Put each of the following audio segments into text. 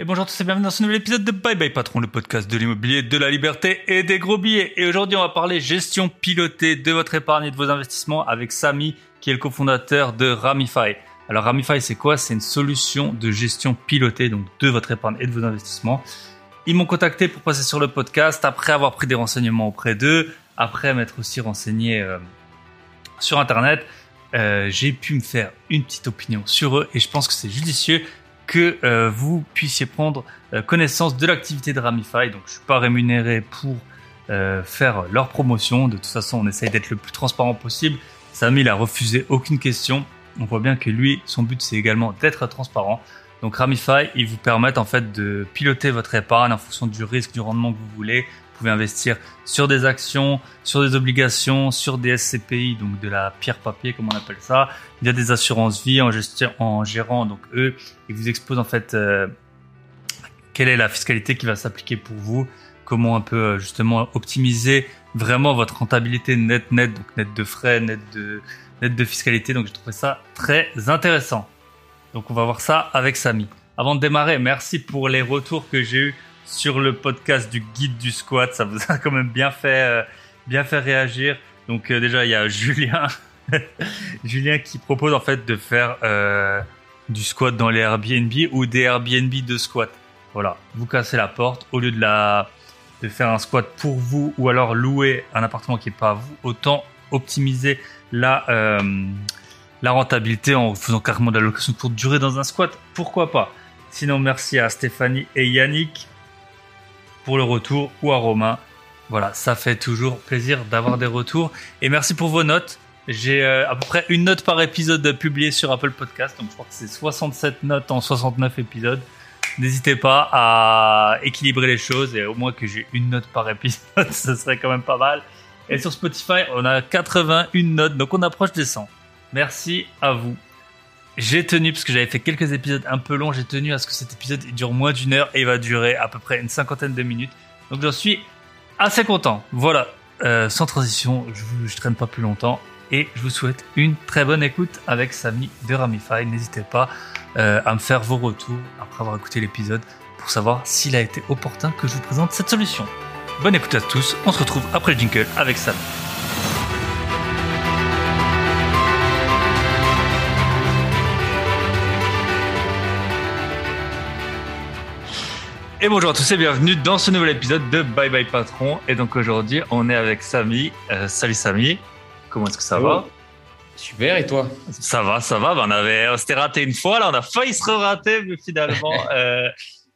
Et bonjour à tous et bienvenue dans ce nouvel épisode de Bye Bye Patron, le podcast de l'immobilier, de la liberté et des gros billets. Et aujourd'hui, on va parler gestion pilotée de votre épargne et de vos investissements avec Samy, qui est le cofondateur de Ramify. Alors Ramify, c'est quoi? C'est une solution de gestion pilotée, donc de votre épargne et de vos investissements. Ils m'ont contacté pour passer sur le podcast après avoir pris des renseignements auprès d'eux, après m'être aussi renseigné euh, sur Internet. Euh, j'ai pu me faire une petite opinion sur eux et je pense que c'est judicieux que euh, vous puissiez prendre euh, connaissance de l'activité de Ramify. Donc, je suis pas rémunéré pour euh, faire leur promotion. De toute façon, on essaye d'être le plus transparent possible. Samy, il a refusé aucune question. On voit bien que lui, son but, c'est également d'être transparent. Donc, Ramify, ils vous permettent en fait de piloter votre épargne en fonction du risque, du rendement que vous voulez. Pouvez investir sur des actions, sur des obligations, sur des SCPI, donc de la pierre papier comme on appelle ça. Il y a des assurances vie en, gestion, en gérant, donc eux, ils vous exposent en fait euh, quelle est la fiscalité qui va s'appliquer pour vous, comment un peu euh, justement optimiser vraiment votre rentabilité net net, donc net de frais, net de fiscalité. Donc j'ai trouvé ça très intéressant. Donc on va voir ça avec Samy. Avant de démarrer, merci pour les retours que j'ai eu sur le podcast du guide du squat. Ça vous a quand même bien fait, euh, bien fait réagir. Donc euh, déjà, il y a Julien, Julien qui propose en fait de faire euh, du squat dans les Airbnb ou des Airbnb de squat. Voilà, vous cassez la porte au lieu de la de faire un squat pour vous ou alors louer un appartement qui est pas à vous, autant optimiser la la rentabilité en faisant carrément de la location pour durer dans un squat. Pourquoi pas? Sinon, merci à Stéphanie et Yannick pour le retour ou à Romain. Voilà, ça fait toujours plaisir d'avoir des retours. Et merci pour vos notes. J'ai euh, à peu près une note par épisode publiée sur Apple Podcast. Donc je crois que c'est 67 notes en 69 épisodes. N'hésitez pas à équilibrer les choses et au moins que j'ai une note par épisode, ce serait quand même pas mal. Et sur Spotify, on a 81 notes, donc on approche des 100. Merci à vous. J'ai tenu, parce que j'avais fait quelques épisodes un peu longs, j'ai tenu à ce que cet épisode dure moins d'une heure et va durer à peu près une cinquantaine de minutes. Donc j'en suis assez content. Voilà, euh, sans transition, je, je traîne pas plus longtemps et je vous souhaite une très bonne écoute avec Samy de Ramify. N'hésitez pas euh, à me faire vos retours après avoir écouté l'épisode pour savoir s'il a été opportun que je vous présente cette solution. Bonne écoute à tous, on se retrouve après le jingle avec Samy. Et bonjour à tous et bienvenue dans ce nouvel épisode de Bye Bye Patron. Et donc aujourd'hui, on est avec Samy. Euh, salut Samy, comment est-ce que ça va? Super, et toi? Ça va, ça va. Ben, on avait, on s'était raté une fois, là, on a failli se rater, mais finalement, euh,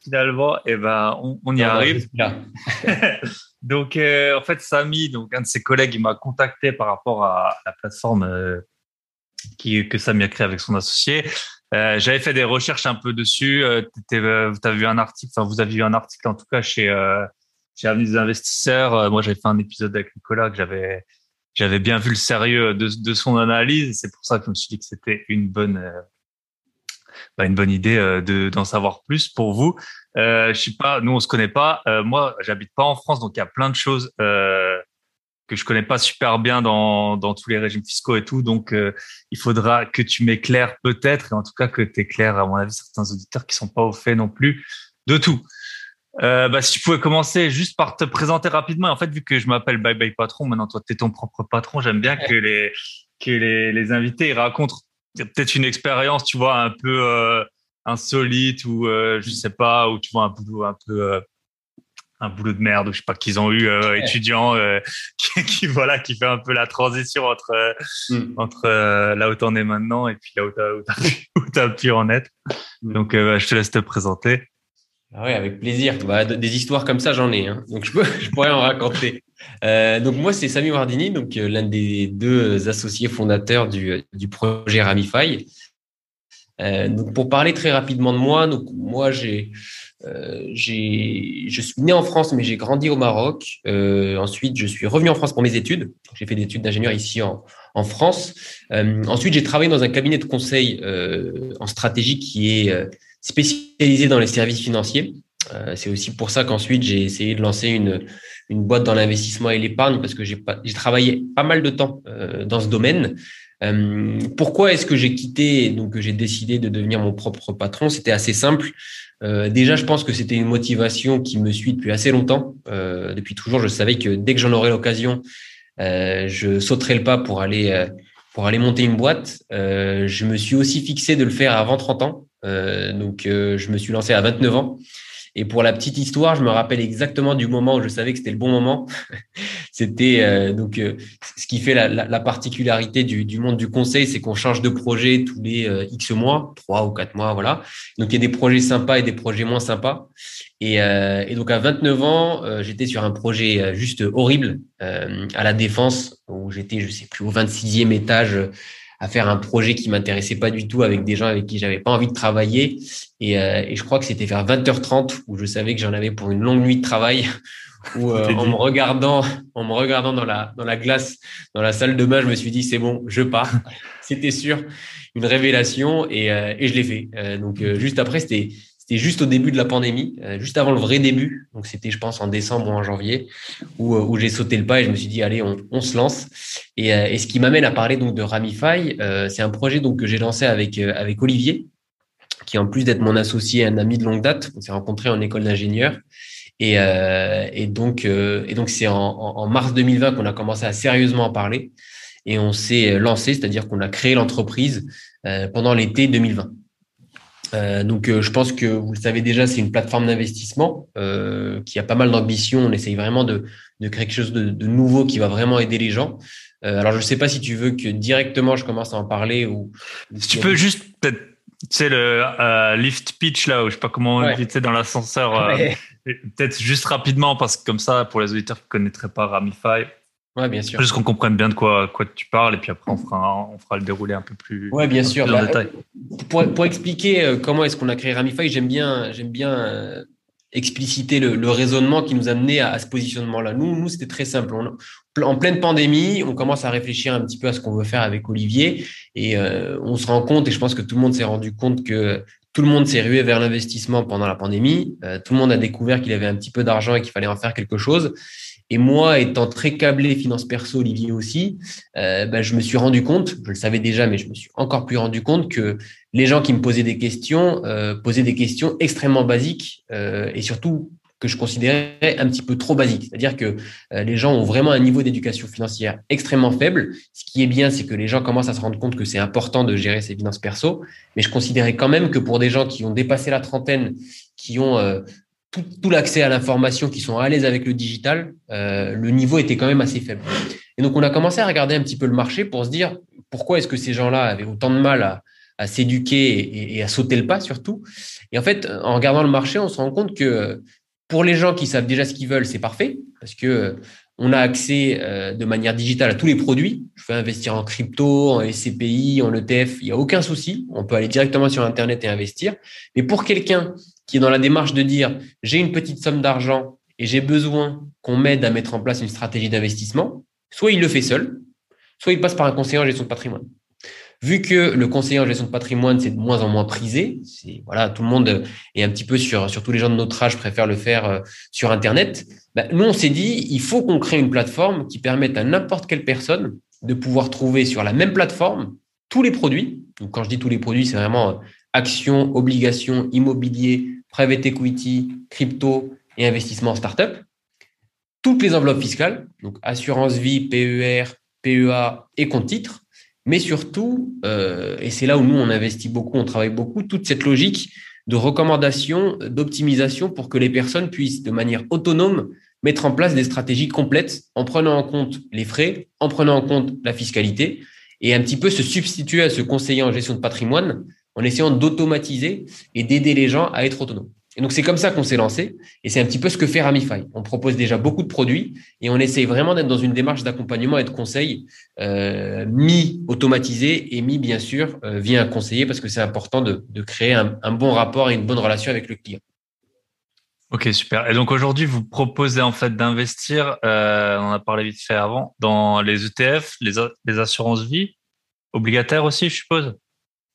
finalement, et eh ben, on, on y arrive. Là. Donc, euh, en fait, Samy, donc un de ses collègues, il m'a contacté par rapport à la plateforme euh, qui, que Samy a créée avec son associé. Euh, J'avais fait des recherches un peu dessus. Euh, as vu un article, enfin, vous avez vu un article en tout cas chez euh, chez Avenue des investisseurs. Euh, moi, j'avais fait un épisode avec Nicolas que j'avais j'avais bien vu le sérieux de, de son analyse. C'est pour ça que je me suis dit que c'était une bonne euh, bah, une bonne idée euh, de d'en savoir plus pour vous. Euh, je sais pas, nous on se connaît pas. Euh, moi, j'habite pas en France, donc il y a plein de choses euh, que je connais pas super bien dans dans tous les régimes fiscaux et tout. Donc euh, il faudra que tu m'éclaires peut-être, et en tout cas que tu éclaires à mon avis certains auditeurs qui sont pas au fait non plus de tout. Euh, bah, si tu pouvais commencer juste par te présenter rapidement. En fait, vu que je m'appelle Bye Bye Patron, maintenant toi tu es ton propre patron. J'aime bien que les que les, les invités ils racontent peut-être une expérience, tu vois, un peu euh, insolite ou euh, je sais pas, ou tu vois un boulot un peu euh, un boulot de merde ou je sais pas qu'ils ont eu euh, étudiant euh, qui, qui, voilà qui fait un peu la transition entre euh, Mm. entre euh, là où t'en es maintenant et puis là où t'as pu, où pu en être. Mm. Donc euh, je te laisse te présenter. Ah ouais, avec plaisir. Bah, de- des histoires comme ça, j'en ai. hein. Donc, je, peux, je pourrais en raconter. Donc, moi, c'est Samy Wardini, donc l'un des deux associés fondateurs du, du projet Ramify. Donc, pour parler très rapidement de moi, donc moi, j'ai, euh, je suis né en France, mais j'ai grandi au Maroc. Euh, ensuite, je suis revenu en France pour mes études. J'ai fait des études d'ingénieur ici en, France. Euh, ensuite, j'ai travaillé dans un cabinet de conseil en stratégie qui est spécialisé dans les services financiers. C'est aussi pour ça qu'ensuite j'ai essayé de lancer une, une boîte dans l'investissement et l'épargne parce que j'ai travaillé pas mal de temps dans ce domaine. Pourquoi est-ce que j'ai quitté, donc j'ai décidé de devenir mon propre patron? C'était assez simple. déjà, je pense que c'était une motivation qui me suit depuis assez longtemps. depuis toujours, je savais que dès que j'en aurais l'occasion, je sauterais le pas pour aller pour aller monter une boîte. je me suis aussi fixé de le faire avant 30 ans. donc, je me suis lancé à 29 ans. Et pour la petite histoire, je me rappelle exactement du moment où je savais que c'était le bon moment. c'était euh, donc euh, ce qui fait la, la, particularité du, du, monde du conseil, c'est qu'on change de projet tous les euh, X mois, trois ou quatre mois, voilà. Donc il y a des projets sympas et des projets moins sympas. Et, et donc à 29 ans, j'étais sur un projet juste horrible à la défense où j'étais, je sais plus, au 26e étage à faire un projet qui m'intéressait pas du tout avec des gens avec qui j'avais pas envie de travailler. Et, euh, et je crois que c'était vers 20h30 où je savais que j'en avais pour une longue nuit de travail. Où euh, en me regardant, en me regardant dans la dans la glace, dans la salle de bain, je me suis dit c'est bon, je pars. c'était sûr, une révélation et, euh, et je l'ai fait. donc juste après, c'était c'était juste au début de la pandémie, euh, juste avant le vrai début. Donc c'était, je pense, en décembre ou en janvier, où, euh, où j'ai sauté le pas et je me suis dit, allez, on, on se lance. Et, euh, et, ce qui m'amène à parler donc de Ramify, c'est un projet donc que j'ai lancé avec avec Olivier, qui en plus d'être mon associé, un ami de longue date. On s'est rencontrés en école d'ingénieur. Et, et donc c'est en, en, mars 2020 qu'on a commencé à sérieusement en parler. Et on s'est lancé, c'est-à-dire qu'on a créé l'entreprise pendant l'été 2020. Euh, donc, euh, je pense que vous le savez déjà, c'est une plateforme d'investissement euh, qui a pas mal d'ambition. On essaye vraiment de, de, créer quelque chose de, de, nouveau qui va vraiment aider les gens. Euh, alors, je ne sais pas si tu veux que directement je commence à en parler ou. Si tu peux juste peut-être, tu sais, le euh, lift pitch là, ou je sais pas comment on dit, dans l'ascenseur. Peut-être juste rapidement parce que comme ça, pour les auditeurs qui connaîtraient pas Ramify, Ouais, bien sûr. Juste qu'on comprenne bien de quoi, quoi tu parles et puis après on fera, on fera le déroulé un peu plus. Ouais, bien sûr. Bah, pour, pour, expliquer euh, comment est-ce qu'on a créé Ramify, j'aime bien, j'aime bien euh, expliciter le, le, raisonnement qui nous a mené à, ce positionnement-là. Nous, nous, c'était très simple. en pleine pandémie, on commence à réfléchir un petit peu à ce qu'on veut faire avec Olivier et euh, on se rend compte, et je pense que tout le monde s'est rendu compte que tout le monde s'est rué vers l'investissement pendant la pandémie. tout le monde a découvert qu'il avait un petit peu d'argent et qu'il fallait en faire quelque chose. Et moi, étant très câblé finance perso, Olivier aussi, euh, ben, je me suis rendu compte, je le savais déjà, mais je me suis encore plus rendu compte que les gens qui me posaient des questions euh, posaient des questions extrêmement basiques euh, et surtout que je considérais un petit peu trop basiques. C'est-à-dire que les gens ont vraiment un niveau d'éducation financière extrêmement faible. Ce qui est bien, c'est que les gens commencent à se rendre compte que c'est important de gérer ses finances perso. Mais je considérais quand même que pour des gens qui ont dépassé la trentaine, qui ont tout, tout l'accès à l'information, qui sont à l'aise avec le digital, euh, le niveau était quand même assez faible. Et donc, on a commencé à regarder un petit peu le marché pour se dire pourquoi est-ce que ces gens-là avaient autant de mal à, à s'éduquer et, à sauter le pas surtout? Et en fait, en regardant le marché, on se rend compte que pour les gens qui savent déjà ce qu'ils veulent, c'est parfait parce que on a accès euh, de manière digitale à tous les produits. Je veux investir en crypto, en SCPI, en ETF, il n'y a aucun souci. On peut aller directement sur Internet et investir. Mais pour quelqu'un qui est dans la démarche de dire j'ai une petite somme d'argent et j'ai besoin qu'on m'aide à mettre en place une stratégie d'investissement, soit il le fait seul, soit il passe par un conseiller en gestion de patrimoine. Vu que le conseiller en gestion de patrimoine, c'est de moins en moins prisé, c'est voilà, tout le monde est un petit peu sur, surtout les gens de notre âge préfèrent le faire euh, sur Internet. Ben, nous, on s'est dit, il faut qu'on crée une plateforme qui permette à n'importe quelle personne de pouvoir trouver sur la même plateforme tous les produits. Donc, quand je dis tous les produits, c'est vraiment euh, actions, obligations, immobilier, private equity, crypto et investissement en startup. Toutes les enveloppes fiscales, donc assurance vie, PER, PEA et compte titre, mais surtout, euh, et c'est là où nous on investit beaucoup, on travaille beaucoup, toute cette logique de recommandation, d'optimisation pour que les personnes puissent de manière autonome mettre en place des stratégies complètes en prenant en compte les frais, en prenant en compte la fiscalité et un petit peu se substituer à ce conseiller en gestion de patrimoine en essayant d'automatiser et d'aider les gens à être autonomes. Et donc, c'est comme ça qu'on s'est lancé. Et c'est un petit peu ce que fait Ramify. On propose déjà beaucoup de produits et on essaye vraiment d'être dans une démarche d'accompagnement et de conseil euh, mi-automatisé et mi, bien sûr, euh, via un conseiller parce que c'est important de, créer un, bon rapport et une bonne relation avec le client. Ok, super. Et donc aujourd'hui, vous proposez en fait d'investir, euh, on a parlé vite fait avant, dans les ETF, les, les assurances vie, obligataires aussi, je suppose?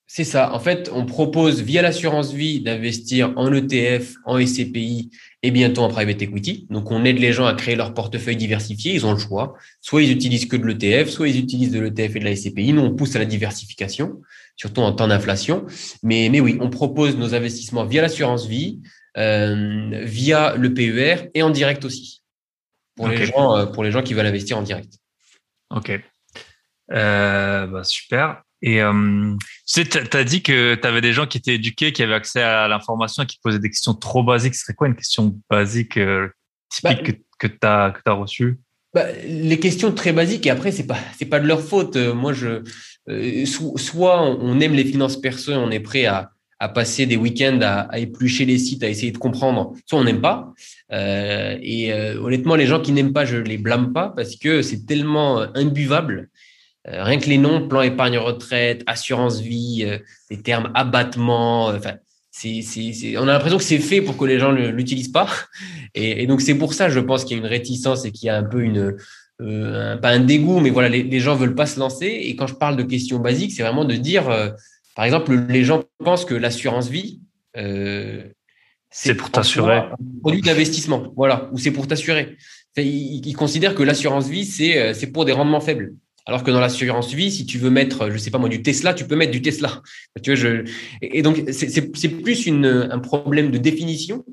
C'est ça. En fait, on propose via l'assurance vie d'investir en ETF, en SCPI et bientôt en private equity. Donc, on aide les gens à créer leur portefeuille diversifié. Ils ont le choix. Soit ils utilisent que de l'ETF, soit ils utilisent de l'ETF et de la SCPI. Nous, on pousse à la diversification, surtout en temps d'inflation. Mais, mais oui, on propose nos investissements via l'assurance vie, euh, via le PER et en direct aussi. Pour, les gens, euh, pour les gens qui veulent investir en direct. Ok. Euh, bah, super. Et euh, tu sais, tu as dit que tu avais des gens qui étaient éduqués, qui avaient accès à l'information, qui posaient des questions trop basiques. Ce serait quoi une question basique euh, typique bah, que, tu as, que as reçue? bah, Les questions très basiques, et après, c'est pas, c'est pas de leur faute. Euh, moi, je, euh, soit on aime les finances perso et on est prêt à, à passer des week-ends à, à, éplucher les sites, à essayer de comprendre, soit on n'aime pas. Euh, et honnêtement, les gens qui n'aiment pas, je les blâme pas parce que c'est tellement imbuvable rien que les noms, plan épargne retraite, assurance vie, euh, les termes abattement, euh, enfin, c'est, c'est, on a l'impression que c'est fait pour que les gens ne l'utilisent pas. Et, et donc c'est pour ça, je pense qu'il y a une réticence et qu'il y a un peu une, un, pas un dégoût, mais voilà, les, les, gens veulent pas se lancer. Et quand je parle de questions basiques, c'est vraiment de dire, par exemple, les gens pensent que l'assurance vie, euh, c'est pour t'assurer. Un produit d'investissement, voilà, ou c'est pour t'assurer. Ils, ils, considèrent que l'assurance vie, c'est, c'est pour des rendements faibles. Alors que dans l'assurance vie, si tu veux mettre, je sais pas moi, du Tesla, tu peux mettre du Tesla. Et donc, c'est plus un problème de définition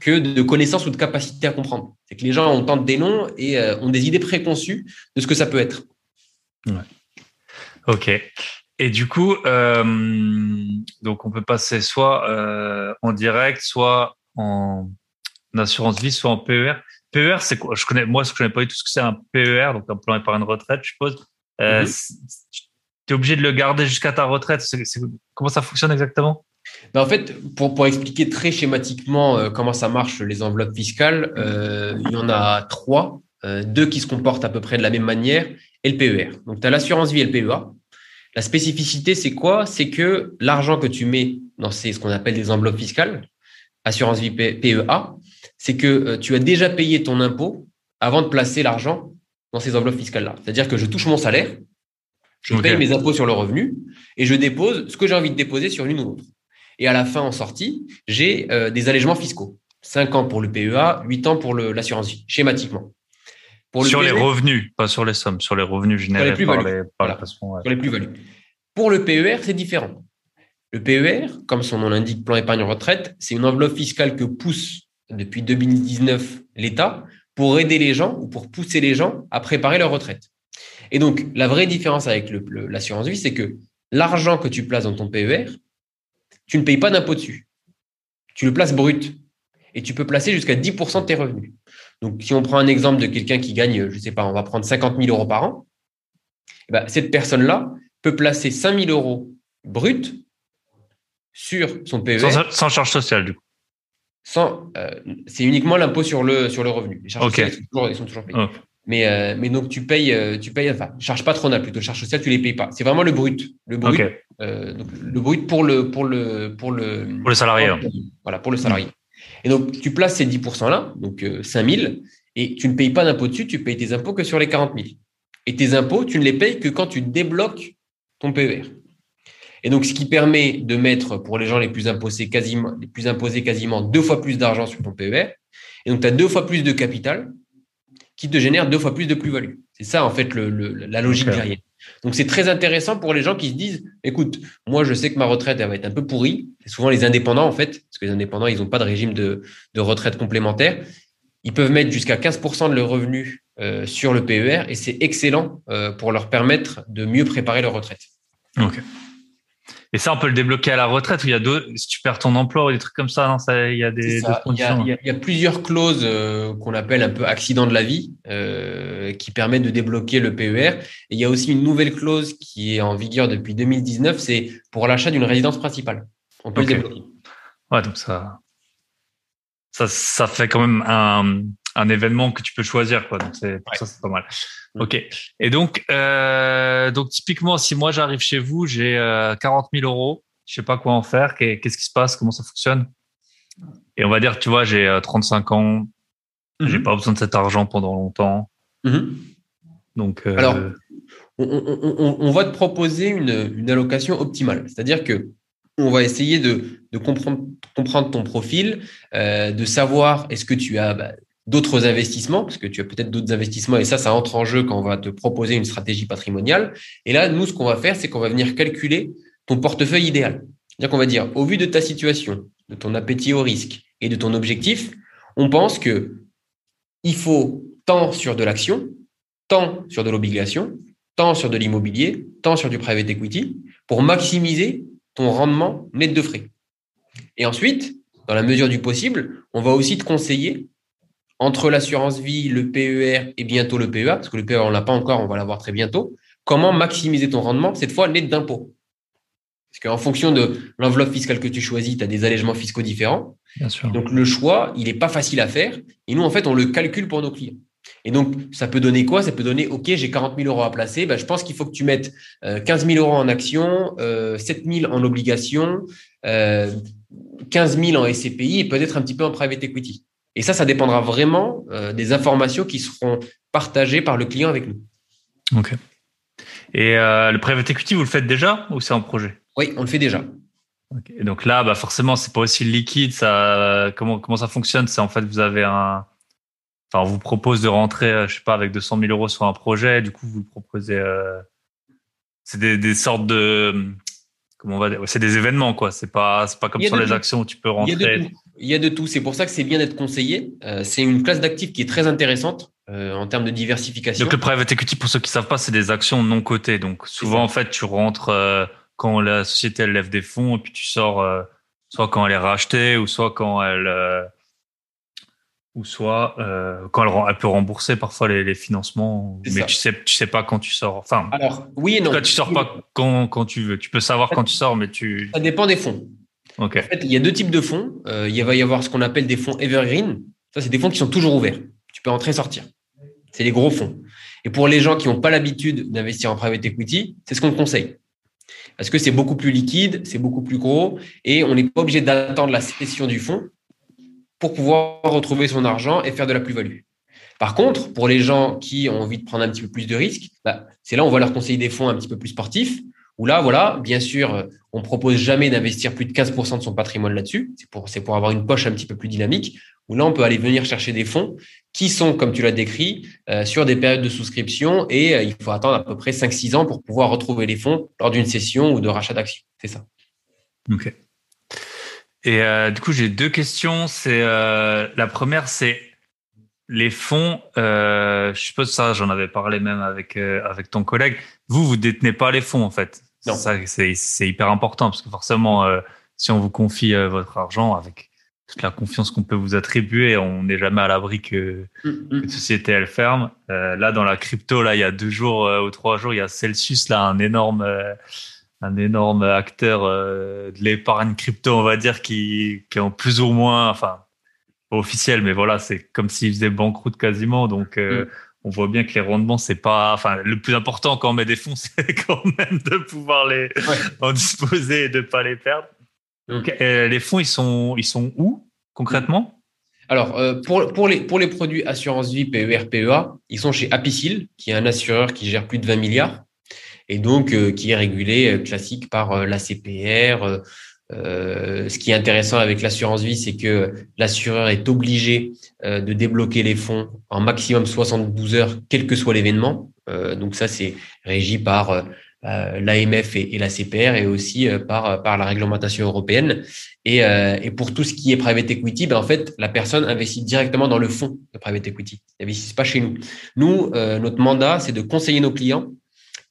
que de connaissance ou de capacité à comprendre. C'est que les gens entendent des noms et euh, ont des idées préconçues de ce que ça peut être. Ok. Et du coup, euh, donc on peut passer soit euh, en direct, soit en assurance vie, soit en PER. PER, c'est quoi? Je connais, moi, je connais pas du tout ce que c'est un PER, donc un plan épargne retraite, je suppose. Euh, mhm. Tu es obligé de le garder jusqu'à ta retraite. comment ça fonctionne exactement? Ben en fait, pour, pour expliquer très schématiquement euh, comment ça marche les enveloppes fiscales, euh, il y en a trois, euh, deux qui se comportent à peu près de la même manière, et le PER. Donc, tu as l'assurance vie et le PEA. La spécificité, c'est quoi? C'est que l'argent que tu mets dans ces, ce qu'on appelle des enveloppes fiscales, assurance vie PEA, c'est que euh, tu as déjà payé ton impôt avant de placer l'argent dans ces enveloppes fiscales-là. C'est-à-dire que je touche mon salaire, je paye mes impôts sur le revenu et je dépose ce que j'ai envie de déposer sur l'une ou l'autre. Et à la fin, en sortie, j'ai euh, des allègements fiscaux. 5 ans pour le PEA, 8 ans pour l'assurance vie, schématiquement. Pour sur les revenus, pas sur les sommes, sur les revenus générés par, les, par Sur les plus-values. Pour le PER, c'est différent. Le PER, comme son nom l'indique, plan épargne retraite, c'est une enveloppe fiscale que pousse depuis 2019 l'État pour aider les gens ou pour pousser les gens à préparer leur retraite. Et donc, la vraie différence avec l'assurance vie, c'est que l'argent que tu places dans ton PER, tu ne payes pas d'impôt dessus. Tu le places brut. Et tu peux placer jusqu'à 10% de tes revenus. Donc, si on prend un exemple de quelqu'un qui gagne, je ne sais pas, on va prendre 50 000 euros par an, eh ben, cette personne-là peut placer 5 000 euros brut sur son PER. Sans, charge sociale, du coup euh, c'est uniquement l'impôt sur le sur le revenu. Les charges sociales ils sont toujours, payées. Mais euh, mais donc tu payes euh, tu payes enfin charge patronale plutôt charge sociale tu les payes pas. C'est vraiment le brut le brut donc, le brut pour le pour le pour le pour le salarié. voilà pour le salarié. Et donc tu places ces 10% là donc 5000 et tu ne payes pas d'impôt dessus tu payes tes impôts que sur les 40 000. Et tes impôts tu ne les payes que quand tu débloques ton PER. Et donc, ce qui permet de mettre pour les gens les plus imposés quasiment, les plus imposés quasiment deux fois plus d'argent sur ton PER. Et donc, tu as deux fois plus de capital qui te génère deux fois plus de plus-value. C'est ça, en fait, le, la logique derrière. Donc, c'est très intéressant pour les gens qui se disent, écoute, moi, je sais que ma retraite, elle va être un peu pourrie. C'est souvent les indépendants, en fait, parce que les indépendants, ils n'ont pas de régime de, de, retraite complémentaire. Ils peuvent mettre jusqu'à 15% de leurs revenus euh, sur le PER et c'est excellent euh, pour leur permettre de mieux préparer leur retraite. OK. Et ça, on peut le débloquer à la retraite ou il y a d'autres, si tu perds ton emploi ou des trucs comme ça, non, ça, il y a des conditions. Il y a, plusieurs clauses euh, qu'on appelle un peu accident de la vie euh, qui permettent de débloquer le PER. Et il y a aussi une nouvelle clause qui est en vigueur depuis 2019, c'est pour l'achat d'une résidence principale. On peut le débloquer. Ouais, donc ça, ça, ça fait quand même un, un événement que tu peux choisir, quoi. Donc c'est pour ça c'est pas mal. Mm. Ok. Et donc euh, donc typiquement si moi j'arrive chez vous, j'ai euh, 40 000 euros, je sais pas quoi en faire. Qu'est-ce qui se passe? Comment ça fonctionne? Et on va dire, tu vois, j'ai 35 euh, ans, j'ai mm-hmm. pas besoin de cet argent pendant longtemps. Mm-hmm. Donc euh, alors on, va te proposer une, allocation optimale. C'est-à-dire que on va essayer de, comprendre, comprendre, ton profil, euh, de savoir est-ce que tu as bah, d'autres investissements, parce que tu as peut-être d'autres investissements, et ça, ça entre en jeu quand on va te proposer une stratégie patrimoniale. Et là, nous, ce qu'on va faire, c'est qu'on va venir calculer ton portefeuille idéal. C'est-à-dire qu'on va dire, au vu de ta situation, de ton appétit au risque et de ton objectif, on pense que il faut tant sur de l'action, tant sur de l'obligation, tant sur de l'immobilier, tant sur du private equity, pour maximiser ton rendement net de frais. Et ensuite, dans la mesure du possible, on va aussi te conseiller entre l'assurance vie, le PER et bientôt le PEA, parce que le PEA, on ne l'a pas encore, on va l'avoir très bientôt, comment maximiser ton rendement, cette fois net d'impôt. Parce qu'en fonction de l'enveloppe fiscale que tu choisis, tu as des allègements fiscaux différents. Donc le choix, il n'est pas facile à faire. Et nous, en fait, on le calcule pour nos clients. Et donc, ça peut donner quoi? Ça peut donner, OK, j'ai 40 000 euros à placer. Ben, je pense qu'il faut que tu mettes 15 000 euros en actions, 7 000 en obligations, 15 000 en SCPI et peut-être un petit peu en private equity. Et ça, ça dépendra vraiment euh, des informations qui seront partagées par le client avec nous. OK. Et euh, le private equity, vous le faites déjà ou c'est en projet? Oui, on le fait déjà. Et donc là, bah forcément, c'est pas aussi liquide. Ça, comment comment ça fonctionne? C'est en fait, vous avez un, enfin, on vous propose de rentrer, euh, je sais pas, avec 200 000 euros sur un projet. Du coup, vous le proposez. Euh, c'est des, des sortes de comment on va c'est des événements quoi. C'est pas c'est pas comme sur les actions où tu peux rentrer. Il y a de tout. C'est pour ça que c'est bien d'être conseillé. Euh, c'est une classe d'actifs qui est très intéressante en termes de diversification. Donc le private equity, pour ceux qui savent pas, c'est des actions non cotées. Donc souvent en fait, tu rentres quand la société elle lève des fonds et puis tu sors euh, soit quand elle est rachetée ou soit quand elle euh, ou soit euh, quand elle, elle, peut rembourser parfois les, les financements mais tu sais tu sais pas quand tu sors. Enfin alors oui et non. tu sors pas quand, quand tu veux. Tu peux savoir quand tu sors mais tu ça dépend des fonds. Ok. En fait il y a deux types de fonds. Il va y avoir ce qu'on appelle des fonds evergreen. Ça c'est des fonds qui sont toujours ouverts. Tu peux entrer et sortir. C'est les gros fonds. Et pour les gens qui n'ont pas l'habitude d'investir en private equity c'est ce qu'on conseille. Parce que c'est beaucoup plus liquide, c'est beaucoup plus gros, et on n'est pas obligé d'attendre la cession du fonds pour pouvoir retrouver son argent et faire de la plus-value. Par contre, pour les gens qui ont envie de prendre un petit peu plus de risques, bah, c'est là où on va leur conseiller des fonds un petit peu plus sportifs, où là, voilà, bien sûr, on propose jamais d'investir plus de 15% de son patrimoine là-dessus. C'est pour, c'est pour avoir une poche un petit peu plus dynamique, où là, on peut aller venir chercher des fonds qui sont, comme tu l'as décrit, euh, sur des périodes de souscription et euh, il faut attendre à peu près 5-6 ans pour pouvoir retrouver les fonds lors d'une session ou de rachat d'actions. C'est ça. OK. Et euh, du coup, j'ai deux questions. C'est la première, c'est les fonds. je suppose ça, j'en avais parlé même avec avec ton collègue. Vous, vous détenez pas les fonds en fait. Non. Ça, c'est hyper important parce que forcément, si on vous confie votre argent avec toute la confiance qu'on peut vous attribuer. On n'est jamais à l'abri que, mm, mm. que, société elle ferme. Euh, là, dans la crypto, là, il y a deux jours euh, ou trois jours, il y a Celsius, là, un énorme, euh, un énorme acteur de l'épargne crypto, on va dire, qui, qui est en plus ou moins, enfin, pas officiel, mais voilà, c'est comme s'il faisait banqueroute quasiment. Donc, mm. on voit bien que les rendements, c'est pas, enfin, le plus important quand on met des fonds, c'est quand même de pouvoir les en disposer et de pas les perdre. Donc, euh, les fonds, ils sont, ils sont où concrètement? Alors, euh, pour, pour, les, pour les produits assurance vie PER, PEA, ils sont chez Apicil, qui est un assureur qui gère plus de 20 milliards et donc euh, qui est régulé classique par l'ACPR. ce qui est intéressant avec l'assurance vie, c'est que l'assureur est obligé de débloquer les fonds en maximum 72 heures, quel que soit l'événement. donc ça, c'est régi par euh, l'AMF et, la CPR et aussi euh, par, par la réglementation européenne. Et, euh, et pour tout ce qui est private equity, ben en fait, la personne investit directement dans le fonds de private equity. Elle n'investit pas chez nous. Nous, notre mandat, c'est de conseiller nos clients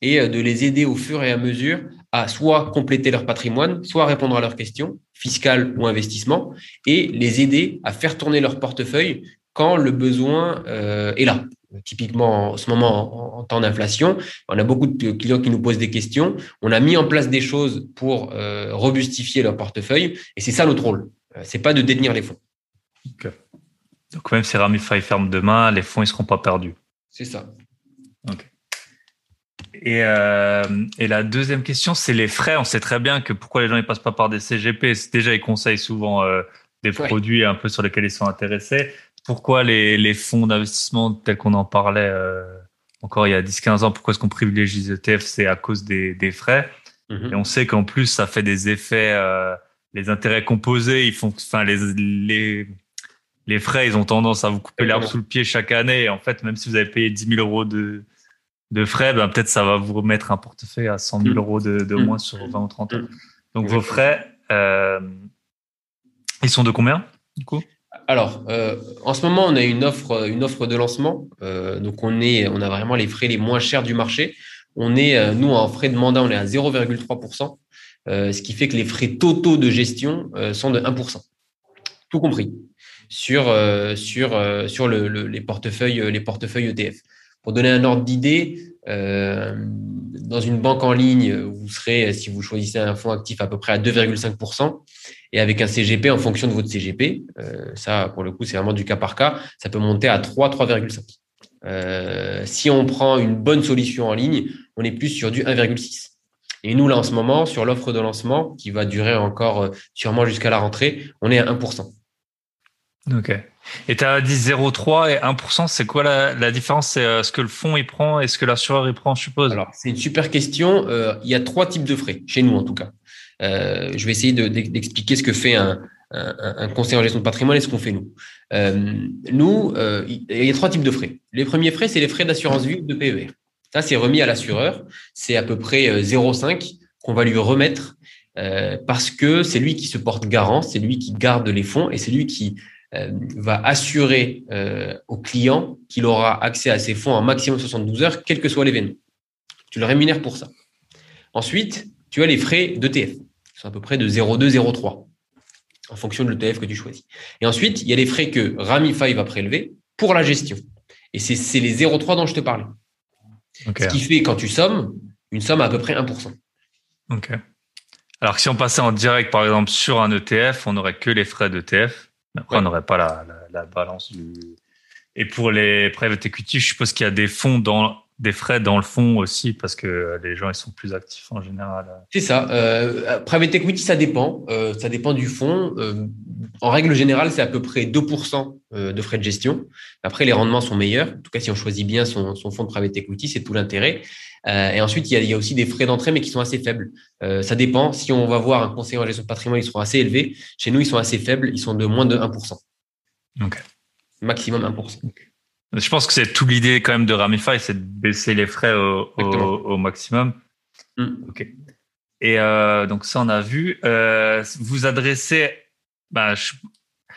et de les aider au fur et à mesure à soit compléter leur patrimoine, soit répondre à leurs questions, fiscales ou investissement, et les aider à faire tourner leur portefeuille quand le besoin est là typiquement en ce moment en, temps d'inflation. On a beaucoup de clients qui nous posent des questions. On a mis en place des choses pour euh, robustifier leur portefeuille et c'est ça notre rôle. Euh, c'est pas de détenir les fonds. Donc même si Ramify ferme demain, les fonds ils seront pas perdus. C'est ça. Et, euh, et, la deuxième question, c'est les frais. On sait très bien que pourquoi les gens ne passent pas par des CGP. Déjà, ils conseillent souvent des produits un peu sur lesquels ils sont intéressés pourquoi les, les fonds d'investissement tels qu'on en parlait, euh, encore il y a 10-15 ans, pourquoi est-ce qu'on privilégie les ETF C'est à cause des, des frais. Mhm. Et on sait qu'en plus, ça fait des effets, euh, les intérêts composés, ils font, enfin, les, les, les frais, ils ont tendance à vous couper l'herbe sous le pied chaque année. En fait, même si vous avez payé 10 000 euros de, de frais, ben, peut-être ça va vous remettre un portefeuille à 100 000 Mm. euros de, de Mm. moins sur 20 ou 30 ans. Mm. Donc, vos frais, euh, ils sont de combien, du coup? Alors, euh, en ce moment, on a une offre, une offre de lancement. Euh, donc, on, est, on a vraiment les frais les moins chers du marché. On est, nous, en frais de mandat, on est à 0,3%, euh, ce qui fait que les frais totaux de gestion sont de 1%. Tout compris sur, sur, sur le, le- les, portefeuilles, les portefeuilles ETF. Pour donner un ordre d'idée, euh, dans une banque en ligne, vous serez, si vous choisissez un fonds actif, à peu près à 2,5%. Et avec un CGP, en fonction de votre CGP, euh, ça, pour le coup, c'est vraiment du cas par cas, ça peut monter à 3, 3,5. Euh, si on prend une bonne solution en ligne, on est plus sur du 1,6. Et nous, là, en ce moment, sur l'offre de lancement, qui va durer encore euh, sûrement jusqu'à la rentrée, on est à 1%. Ok. Et tu as dit 0,3 et 1%, c'est quoi la, différence? C'est euh, ce que le fonds il prend et ce que l'assureur il prend, je suppose? Alors, c'est une super question. Euh, il y a trois types de frais, chez nous en tout cas. Euh, je vais essayer de- d'expliquer ce que fait un, conseiller en gestion de patrimoine et ce qu'on fait nous. Nous, il y a trois types de frais. Les premiers frais, c'est les frais d'assurance vie ou de PER. Ça, c'est remis à l'assureur. C'est à peu près euh, 0,5 qu'on va lui remettre parce que c'est lui qui se porte garant, c'est lui qui garde les fonds et c'est lui qui va assurer euh, au client qu'il aura accès à ses fonds en maximum 72 heures, quel que soit l'événement. Tu le rémunères pour ça. Ensuite, tu as les frais d'ETF, qui sont à peu près de 0,2, 0,3, en fonction de l'ETF que tu choisis. Et ensuite, il y a les frais que Ramify va prélever pour la gestion. Et c'est les 0,3 dont je te parlais. Ce qui fait, quand tu sommes, une somme à à peu près 1%. Ok. Alors que si on passait en direct, par exemple, sur un ETF, on n'aurait que les frais d'ETF. Mais Après, Ouais. on n'aurait pas la, la, la balance du. Et pour les private equity, je suppose qu'il y a des fonds dans des frais dans le fond aussi parce que les gens ils sont plus actifs en général. C'est ça. Euh, private equity, ça dépend. Euh, ça dépend du fonds. Euh, en règle générale, c'est à peu près 2% euh, de frais de gestion. Après, les rendements sont meilleurs. En tout cas, si on choisit bien son, son fonds de private equity, c'est tout l'intérêt. Euh, et ensuite, il y, a, il y a aussi des frais d'entrée, mais qui sont assez faibles. Euh, ça dépend. Si on va voir un conseiller en gestion de patrimoine, ils seront assez élevés. Chez nous, ils sont assez faibles. Ils sont de moins de 1%. Ok. Maximum 1%. Je pense que c'est toute l'idée quand même de Ramify, c'est de baisser les frais au, au, Exactement. au maximum. Mm. Ok. Et euh, donc ça, on a vu. Euh, vous adressez. Bah, je-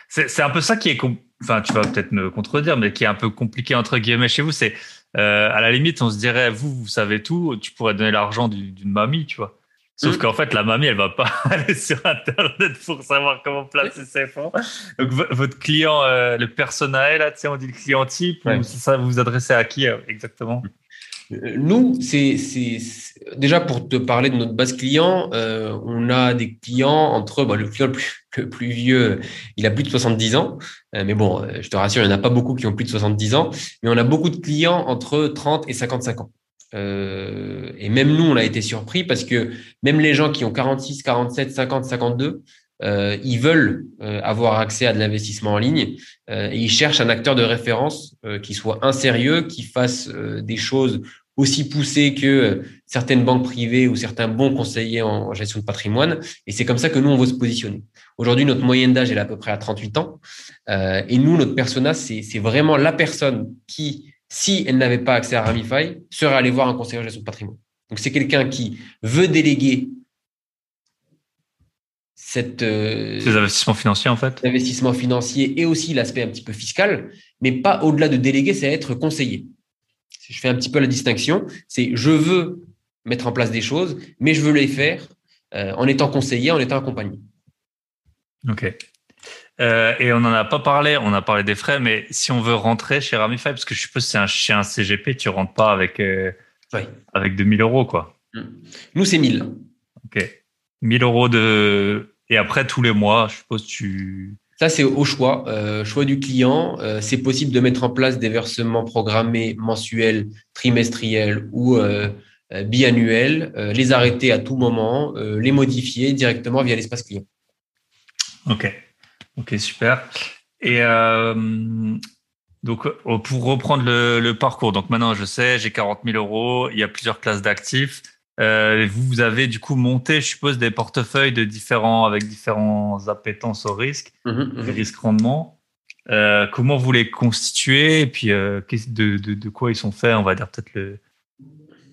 c'est c'est un peu ça qui est. com- Enfin, tu vas peut-être me contredire, mais qui est un peu compliqué entre guillemets chez vous. C'est euh, à la limite, on se dirait, vous, vous savez tout. Tu pourrais donner l'argent du- d'une mamie, tu vois. Sauf Mm. qu'en fait, la mamie, elle va pas aller sur Internet pour savoir comment placer ses fonds. Donc, vo- votre client, euh, le personnel, là, tu sais, on dit le client type, Ouais. ou ça, vous vous adressez à qui euh, exactement? Euh, Nous, c'est déjà pour te parler de notre base client, euh, on a des clients entre bah, le client le plus, le plus vieux, il a plus de 70 ans, mais bon, je te rassure, il n'y en a pas beaucoup qui ont plus de 70 ans, mais on a beaucoup de clients entre 30 et 55 ans. Euh, et même nous, on a été surpris parce que même les gens qui ont 46, 47, 50, 52, euh, ils veulent euh, avoir accès à de l'investissement en ligne euh, et ils cherchent un acteur de référence euh, qui soit un sérieux, qui fasse des choses aussi poussées que certaines banques privées ou certains bons conseillers en, en gestion de patrimoine. Et c'est comme ça que nous, on veut se positionner. Aujourd'hui, notre moyenne d'âge, est à peu près à 38 ans. Et nous, notre persona, c'est vraiment la personne qui, si elle n'avait pas accès à Ramify, serait allée voir un conseiller en gestion de patrimoine. Donc, c'est quelqu'un qui veut déléguer cette, euh, Ces investissements financiers, en fait l'investissement financier et aussi l'aspect un petit peu fiscal, mais pas au-delà de déléguer, c'est être conseiller. Je fais un petit peu la distinction, c'est je veux mettre en place des choses, mais je veux les faire euh, en étant conseiller, en étant accompagné. Ok. Euh, et on n'en a pas parlé, on a parlé des frais, mais si on veut rentrer chez Ramify, parce que je suppose que c'est un, chez un CGP, tu rentres pas avec, euh, Ouais. avec 2000 euros, quoi. Nous, c'est 1000. Ok. 1000 euros de. Et après, tous les mois, je suppose, tu. Ça, c'est au choix, euh, choix du client. Euh, c'est possible de mettre en place des versements programmés mensuels, trimestriels ou euh, biannuels, les arrêter à tout moment, les modifier directement via l'espace client. Ok. Ok, super. Et euh, Donc, euh, pour reprendre le, parcours, donc maintenant je sais, j'ai 40 000 euros, il y a plusieurs classes d'actifs. Euh, vous, avez du coup monté, je suppose, des portefeuilles de différents, avec différents appétences au risque, mmh, mmh. risques rendement. Euh, comment vous les constituez? Et puis de, de, de, quoi ils sont faits? On va dire peut-être le,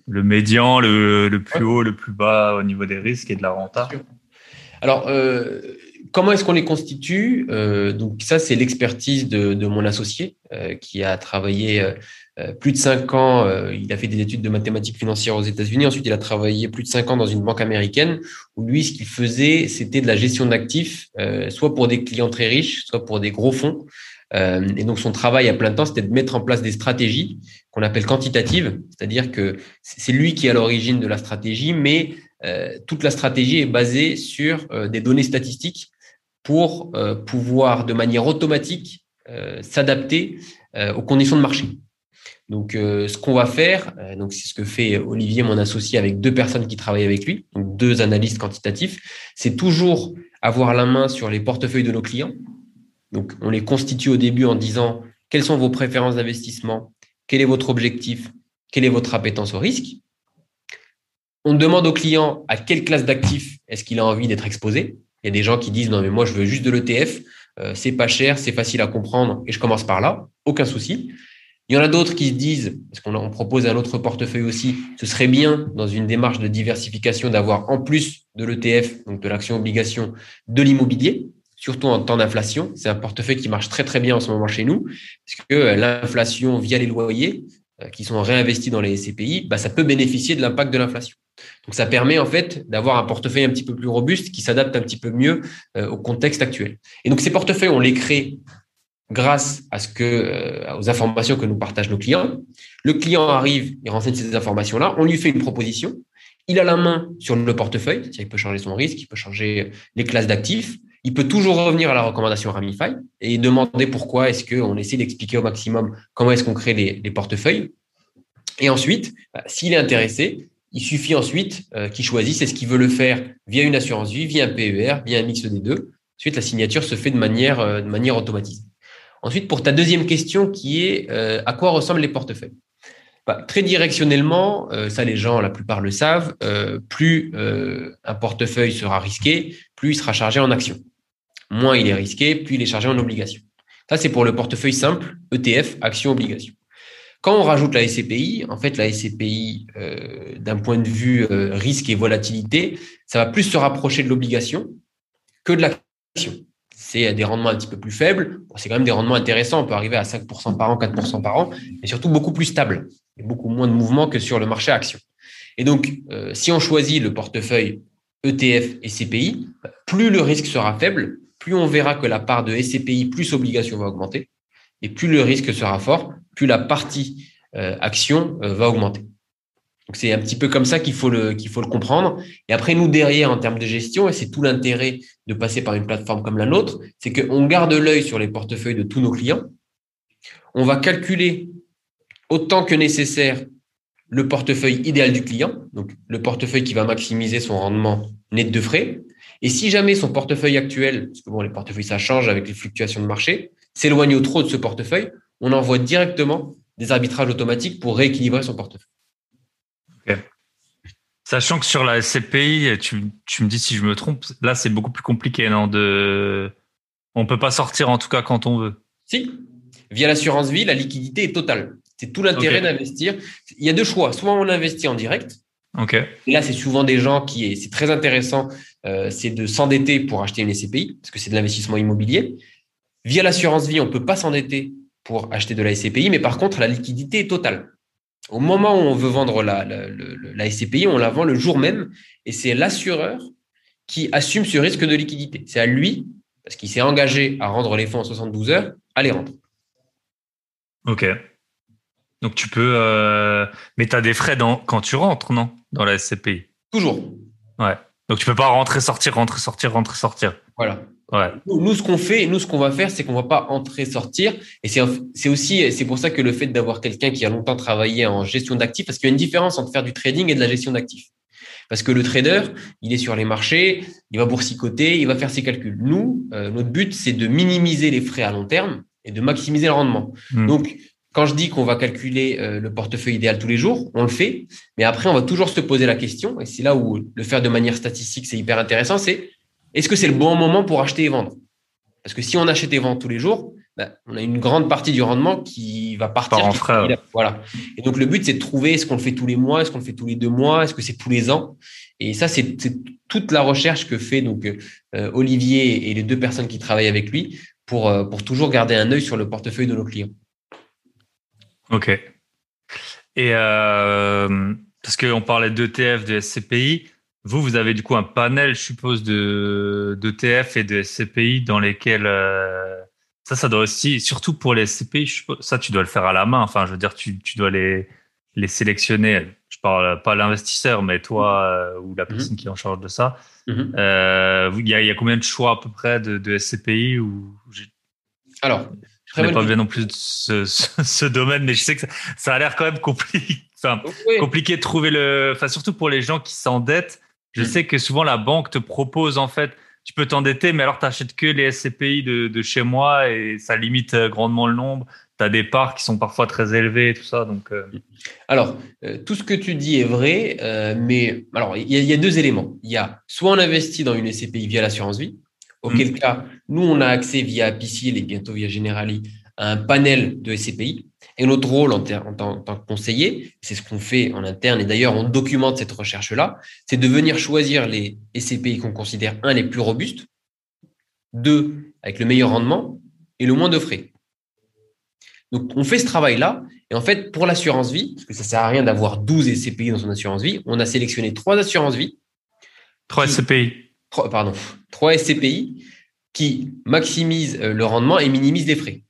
le médian, le, le plus haut, le plus bas au niveau des risques et de la renta. Alors, euh, comment est-ce qu'on les constitue euh, Donc ça, c'est l'expertise de, de, mon associé euh, qui a travaillé euh, plus de cinq ans. Euh, il a fait des études de mathématiques financières aux États-Unis. Ensuite, il a travaillé plus de cinq ans dans une banque américaine où lui, ce qu'il faisait, c'était de la gestion d'actifs, euh, soit pour des clients très riches, soit pour des gros fonds. et donc, son travail à plein temps, c'était de mettre en place des stratégies qu'on appelle quantitatives, c'est-à-dire que c'est lui qui est à l'origine de la stratégie, mais toute la stratégie est basée sur des données statistiques pour pouvoir de manière automatique s'adapter aux conditions de marché. Donc, euh, ce qu'on va faire, euh, donc c'est ce que fait Olivier, mon associé, avec deux personnes qui travaillent avec lui, donc deux analystes quantitatifs, c'est toujours avoir la main sur les portefeuilles de nos clients. Donc, on les constitue au début en disant quelles sont vos préférences d'investissement, quel est votre objectif, quelle est votre appétence au risque? On demande au client à quelle classe d'actifs est-ce qu'il a envie d'être exposé. Il y a des gens qui disent non mais moi je veux juste de l'ETF, euh, c'est pas cher, c'est facile à comprendre et je commence par là, aucun souci. Il y en a d'autres qui se disent, parce qu'on propose un autre portefeuille aussi, ce serait bien dans une démarche de diversification d'avoir en plus de l'ETF, donc de l'action obligation, de l'immobilier, surtout en temps d'inflation. C'est un portefeuille qui marche très très bien en ce moment chez nous, parce que euh, l'inflation via les loyers euh, qui sont réinvestis dans les SCPI, bah, ça peut bénéficier de l'impact de l'inflation. Donc ça permet en fait d'avoir un portefeuille un petit peu plus robuste qui s'adapte un petit peu mieux euh, au contexte actuel. Et donc ces portefeuilles, on les crée grâce euh, aux informations que nous partagent nos clients. Le client arrive, il renseigne ces informations-là, on lui fait une proposition. Il a la main sur le portefeuille, il peut changer son risque, il peut changer les classes d'actifs. Il peut toujours revenir à la recommandation Ramify et demander pourquoi est-ce qu'on essaie d'expliquer au maximum comment est-ce qu'on crée les, portefeuilles. Et ensuite, bah, s'il est intéressé, il suffit ensuite euh, qu'il choisisse est-ce qu'il veut le faire via une assurance vie, via un PER, via un mix des deux. Ensuite, la signature se fait de manière, euh, de manière automatisée. Ensuite, pour ta deuxième question qui est euh, à quoi ressemblent les portefeuilles? Bah, Très directionnellement, euh, ça les gens, la plupart le savent, euh, plus un portefeuille sera risqué, plus il sera chargé en actions. Moins il est risqué, plus il est chargé en obligations. Ça, c'est pour le portefeuille simple, ETF, actions, obligations. Quand on rajoute la SCPI, en fait, la SCPI, d'un point de vue risque et volatilité, ça va plus se rapprocher de l'obligation que de l'action c'est des rendements un petit peu plus faibles. c'est quand même des rendements intéressants. On peut arriver à 5% par an, 4% par an, mais surtout beaucoup plus stable et beaucoup moins de mouvements que sur le marché action. Et donc, euh, si on choisit le portefeuille ETF et CPI, plus le risque sera faible, plus on verra que la part de SCPI plus obligation va augmenter, et plus le risque sera fort, plus la partie euh, action euh, va augmenter. Donc c'est un petit peu comme ça qu'il faut le qu'il faut le comprendre. Et après nous derrière en termes de gestion, et c'est tout l'intérêt de passer par une plateforme comme la nôtre, c'est qu'on garde l'œil sur les portefeuilles de tous nos clients. On va calculer autant que nécessaire le portefeuille idéal du client, donc le portefeuille qui va maximiser son rendement net de frais. Et si jamais son portefeuille actuel, parce que bon, les portefeuilles ça change avec les fluctuations de marché, s'éloigne au trop de ce portefeuille, on envoie directement des arbitrages automatiques pour rééquilibrer son portefeuille. Sachant que sur la SCPI, tu, tu, me dis si je me trompe, là c'est beaucoup plus compliqué, non de... On peut pas sortir en tout cas quand on veut. Si, via l'assurance vie, la liquidité est totale. C'est tout l'intérêt d'investir. Il y a deux choix. Soit on investit en direct. Et là, c'est souvent des gens qui, c'est très intéressant, euh, c'est de s'endetter pour acheter une SCPI, parce que c'est de l'investissement immobilier. Via l'assurance vie, on peut pas s'endetter pour acheter de la SCPI, mais par contre, la liquidité est totale. Au moment où on veut vendre la, la, SCPI, on la vend le jour même et c'est l'assureur qui assume ce risque de liquidité. C'est à lui, parce qu'il s'est engagé à rendre les fonds en 72 heures, à les rendre. Ok. Donc tu peux. Euh, mais tu as des frais dans... quand tu rentres, non Dans la SCPI Toujours. Ouais. Donc tu peux pas rentrer, sortir, rentrer, sortir, rentrer, sortir. Voilà. Nous, ce qu'on fait, nous, ce qu'on va faire, c'est qu'on va pas entrer, sortir. Et c'est aussi, c'est pour ça que le fait d'avoir quelqu'un qui a longtemps travaillé en gestion d'actifs, parce qu'il y a une différence entre faire du trading et de la gestion d'actifs. Parce que le trader, il est sur les marchés, il va boursicoter, il va faire ses calculs. Nous, euh, notre but, c'est de minimiser les frais à long terme et de maximiser le rendement. Hmm. Donc, quand je dis qu'on va calculer euh, le portefeuille idéal tous les jours, on le fait, mais après, on va toujours se poser la question, et c'est là où le faire de manière statistique, c'est hyper intéressant, c'est est-ce que c'est le bon moment pour acheter et vendre? Parce que si on achète et vend tous les jours, bah, on a une grande partie du rendement qui va partir. Part en frais. Voilà. Et donc, le but, c'est de trouver est-ce qu'on le fait tous les mois, est-ce qu'on le fait tous les deux mois, est-ce que c'est tous les ans? Et ça, c'est c'est toute la recherche que fait donc euh, Olivier et les deux personnes qui travaillent avec lui pour, euh, pour toujours garder un œil sur le portefeuille de nos clients. Ok. Et euh, parce qu'on parlait d'ETF, de SCPI, vous, vous avez du coup un panel, je suppose, de d'ETF et de SCPI dans lesquels euh, ça, ça doit aussi, surtout pour les SCPI, je suppose, ça, tu dois le faire à la main. Enfin, je veux dire, tu, tu dois les les sélectionner. Je parle pas l'investisseur, mais toi euh, ou la personne qui est en charge de ça. Mhm. Euh, Il y, a, il y a combien de choix à peu près de, de SCPI ou Alors, je très connais pas bien non plus ce, ce, ce domaine, mais je sais que ça, ça a l'air quand même compliqué. Enfin, Oui. compliqué de trouver le. Enfin, surtout pour les gens qui s'endettent. Je Mm. sais que souvent la banque te propose en fait, tu peux t'endetter, mais alors tu n'achètes que les SCPI de, de chez moi et ça limite euh, grandement le nombre. Tu as des parts qui sont parfois très élevées et tout ça. Donc, euh, Alors, euh, tout ce que tu dis est vrai, euh, mais alors il y, a- il y a deux éléments. Il y a soit on investit dans une SCPI via l'assurance vie, auquel cas nous on a accès via Apicil et bientôt via Generali à un panel de SCPI. Et notre rôle en, tant, en tant que conseiller, c'est ce qu'on fait en interne et d'ailleurs on documente cette recherche-là, c'est de venir choisir les SCPI qu'on considère un les plus robustes, deux avec le meilleur rendement et le moins de frais. Donc, on fait ce travail-là. Et en fait, pour l'assurance vie, parce que ça sert à rien d'avoir 12 SCPI dans son assurance vie, on a sélectionné trois assurances vie, 3 Qui- SCPI. trois, pardon, trois SCPI qui maximisent euh, le rendement et minimisent les frais.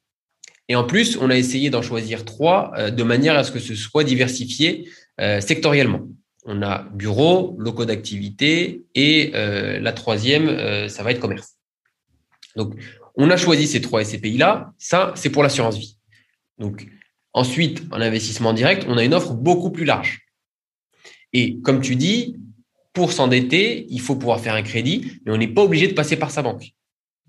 Et en plus, on a essayé d'en choisir trois euh, de manière à ce que ce soit diversifié euh, sectoriellement. On a bureau, locaux d'activité et euh, la troisième, ça va être commerce. Donc, on a choisi ces trois SCPI-là. Ça, c'est pour l'assurance vie. Donc, ensuite, en investissement direct, on a une offre beaucoup plus large. Et comme tu dis, pour s'endetter, il faut pouvoir faire un crédit, mais on n'est pas obligé de passer par sa banque.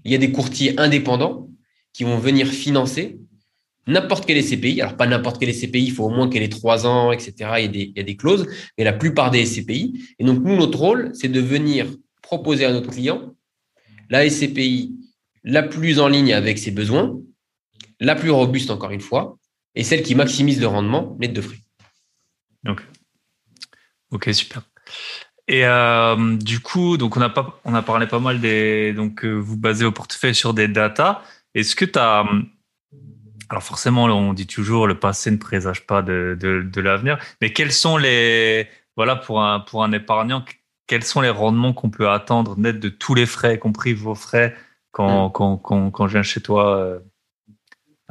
Il y a des courtiers indépendants qui vont venir financer n'importe quel SCPI. Alors, pas n'importe quel SCPI, il faut au moins qu'elle ait trois ans, etc. Il y, a des, clauses, mais la plupart des SCPI. Et donc, nous, notre rôle, c'est de venir proposer à notre client la SCPI la plus en ligne avec ses besoins, la plus robuste, encore une fois, et celle qui maximise le rendement net de frais. Ok, super. Et euh, du coup, donc on a pas, parlé pas mal des, donc euh, vous basez au portefeuille sur des datas. Est-ce que tu as, alors forcément, on dit toujours le passé ne présage pas de, de, de l'avenir, mais quels sont les, voilà, pour un, pour un épargnant, quels sont les rendements qu'on peut attendre net de tous les frais, y compris vos frais, quand, quand, quand, quand je viens chez toi, euh,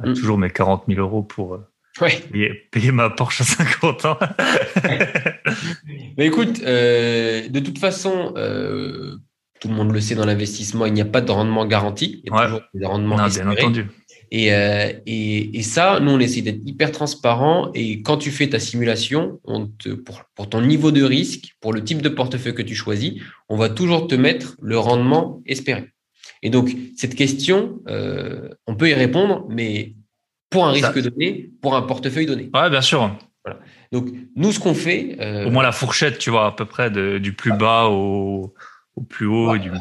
Mm. toujours mes 40 000 euros pour euh, Ouais. payer, payer ma Porsche à 50 ans. Mais écoute, euh, de toute façon, tout le monde le sait dans l'investissement, il n'y a pas de rendement garanti. Il y a Ouais. toujours des rendements non, bien entendu. Et, euh, et, et ça, nous, on essaie d'être hyper transparent. Et quand tu fais ta simulation, on te, pour, pour ton niveau de risque, pour le type de portefeuille que tu choisis, on va toujours te mettre le rendement espéré. Et donc, cette question, euh, on peut y répondre, mais pour un Ça- risque donné, pour un portefeuille donné. Ouais, bien sûr. Donc, nous, ce qu'on fait. euh, Au moins la fourchette, tu vois, à peu près de, du plus bas au, au plus haut. et du...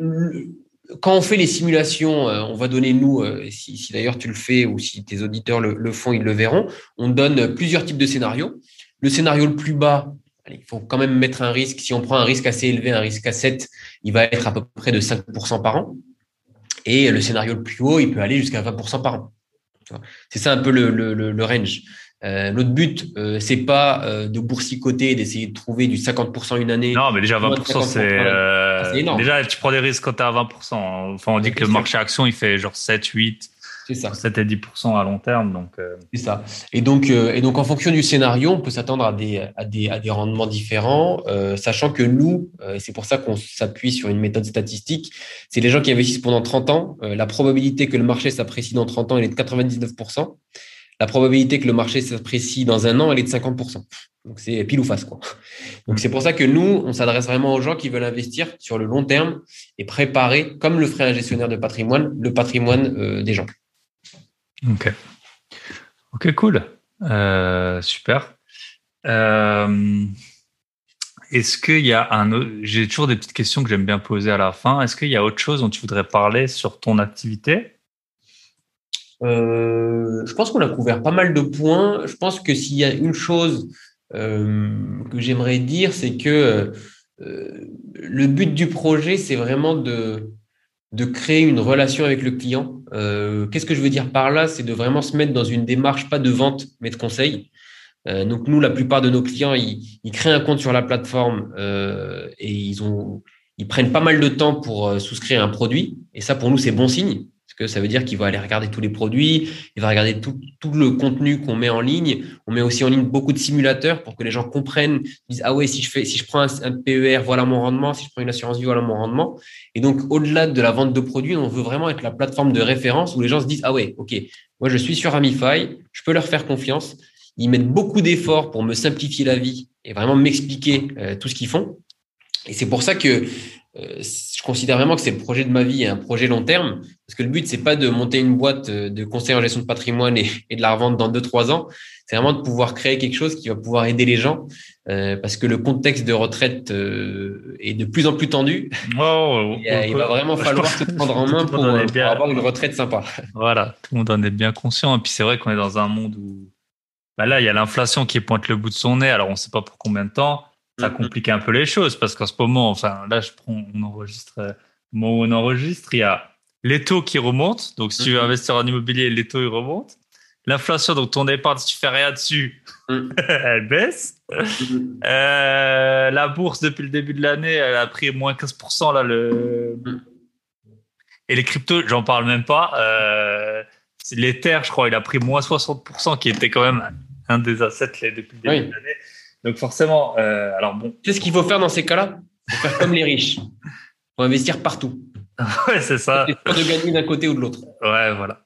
le- quand on fait les simulations, euh, on va donner, nous, euh, si, si d'ailleurs tu le fais ou si tes auditeurs le, le font, ils le verront, on donne plusieurs types de scénarios. Le scénario le plus bas, allez, il faut quand même mettre un risque. Si on prend un risque assez élevé, un risque à 7, il va être à peu près de 5% par an. Et le scénario le plus haut, il peut aller jusqu'à 20% par an. C'est ça un peu le, le, le- le range. Euh, notre but, euh, c'est pas euh, de boursicoter, d'essayer de trouver du 50% une année. Non, mais déjà Moins de 20%, c'est... 50%, c'est énorme. déjà, tu prends des risques quand tu es à 20%. Enfin, on dit que le marché action, il fait genre 7, 8, C'est ça. 7 et 10% à long terme. Donc, euh, C'est ça. Et donc, euh, et donc, en fonction du scénario, on peut s'attendre à des, à des, à des rendements différents, euh, sachant que nous, et c'est pour ça qu'on s'appuie sur une méthode statistique, c'est les gens qui investissent pendant 30 ans. la probabilité que le marché s'apprécie dans 30 ans, elle est de 99%. La probabilité que le marché s'apprécie dans un an, elle est de 50%. Donc, c'est pile ou face, quoi. Donc, c'est pour ça que nous, on s'adresse vraiment aux gens qui veulent investir sur le long terme et préparer, comme le ferait un gestionnaire de patrimoine, le patrimoine euh, des gens. Ok. Ok, cool. Euh, super. Euh, est-ce qu'il y a un autre... J'ai toujours des petites questions que j'aime bien poser à la fin. Est-ce qu'il y a autre chose dont tu voudrais parler sur ton activité? Je pense qu'on a couvert pas mal de points. Je pense que s'il y a une chose que j'aimerais dire, c'est que le but du projet, c'est vraiment de, créer une relation avec le client. Euh, qu'est-ce que je veux dire par là? C'est de vraiment se mettre dans une démarche, pas de vente, mais de conseil. Euh, donc nous, la plupart de nos clients, ils, créent un compte sur la plateforme euh, et ils, ont, ils prennent pas mal de temps pour souscrire un produit. Et ça, pour nous, c'est bon signe ça veut dire qu'il va aller regarder tous les produits, il va regarder tout, le contenu qu'on met en ligne. On met aussi en ligne beaucoup de simulateurs pour que les gens comprennent, disent ah ouais si je fais, si je prends un, PER, voilà mon rendement, si je prends une assurance vie, voilà mon rendement. Et donc au-delà de la vente de produits, on veut vraiment être la plateforme de référence où les gens se disent ah ouais ok, moi je suis sur Amify, je peux leur faire confiance. Ils mettent beaucoup d'efforts pour me simplifier la vie et vraiment m'expliquer euh, tout ce qu'ils font. Et c'est pour ça que euh, je considère vraiment que c'est le projet de ma vie et un projet long terme, parce que le but, c'est pas de monter une boîte euh, de conseil en gestion de patrimoine et, de la revendre dans deux, trois ans. C'est vraiment de pouvoir créer quelque chose qui va pouvoir aider les gens, euh, parce que le contexte de retraite est de plus en plus tendu. Oh, il, va vraiment falloir se prendre en main pour, avoir une retraite sympa. Voilà, tout le monde en est bien conscient. Et puis c'est vrai qu'on est dans un monde où, bah là, il y a l'inflation qui pointe le bout de son nez. Alors on ne sait pas pour combien de temps ça mm-hmm. complique un peu les choses parce qu'en ce moment, enfin, là, je prends, on enregistre, euh, au moment où on enregistre, il y a les taux qui remontent. Donc, si tu veux mm-hmm. investir en immobilier, les taux, ils remontent. L'inflation, donc ton épargne, si tu fais rien dessus, mm. elle baisse. Mm-hmm. Euh, la bourse, depuis le début de l'année, elle a pris moins 15%, là, le, mm. et les cryptos, j'en parle même pas. Euh, L'Ether, je crois, il a pris moins 60%, qui était quand même un des assets depuis le début de l'année. Donc forcément, euh, alors bon. Tu sais ce qu'il faut faire dans ces cas-là? Il faut faire comme les riches. Il faut investir partout. ouais, c'est ça. Pas de gagner d'un côté ou de l'autre. Ouais, voilà.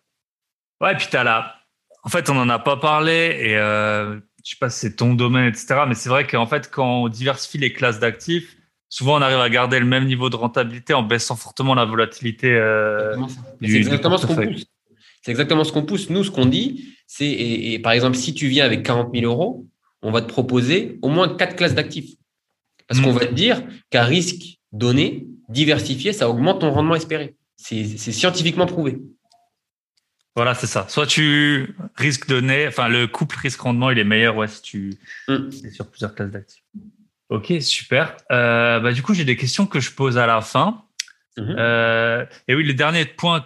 Ouais, et puis t'as là. En fait, on n'en a pas parlé et euh, je sais pas si c'est ton domaine, etc. Mais c'est vrai qu'en fait, quand on diversifie les classes d'actifs, souvent on arrive à garder le même niveau de rentabilité en baissant fortement la volatilité. Euh, c'est exactement ce qu'on pousse. C'est exactement ce qu'on pousse. Nous, ce qu'on dit, c'est, et, par exemple, si tu viens avec 40 000 euros, on va te proposer au moins quatre classes d'actifs. Parce qu'on mm. va te dire qu'à risque donné, diversifié, ça augmente ton rendement espéré. C'est scientifiquement prouvé. Voilà, c'est ça. Soit tu risques donné, enfin le couple risque-rendement, il est meilleur ouais, si tu mm. es sur plusieurs classes d'actifs. Ok, super. Euh, bah, du coup, j'ai des questions que je pose à la fin. Mm-hmm. Euh, et oui, le dernier point,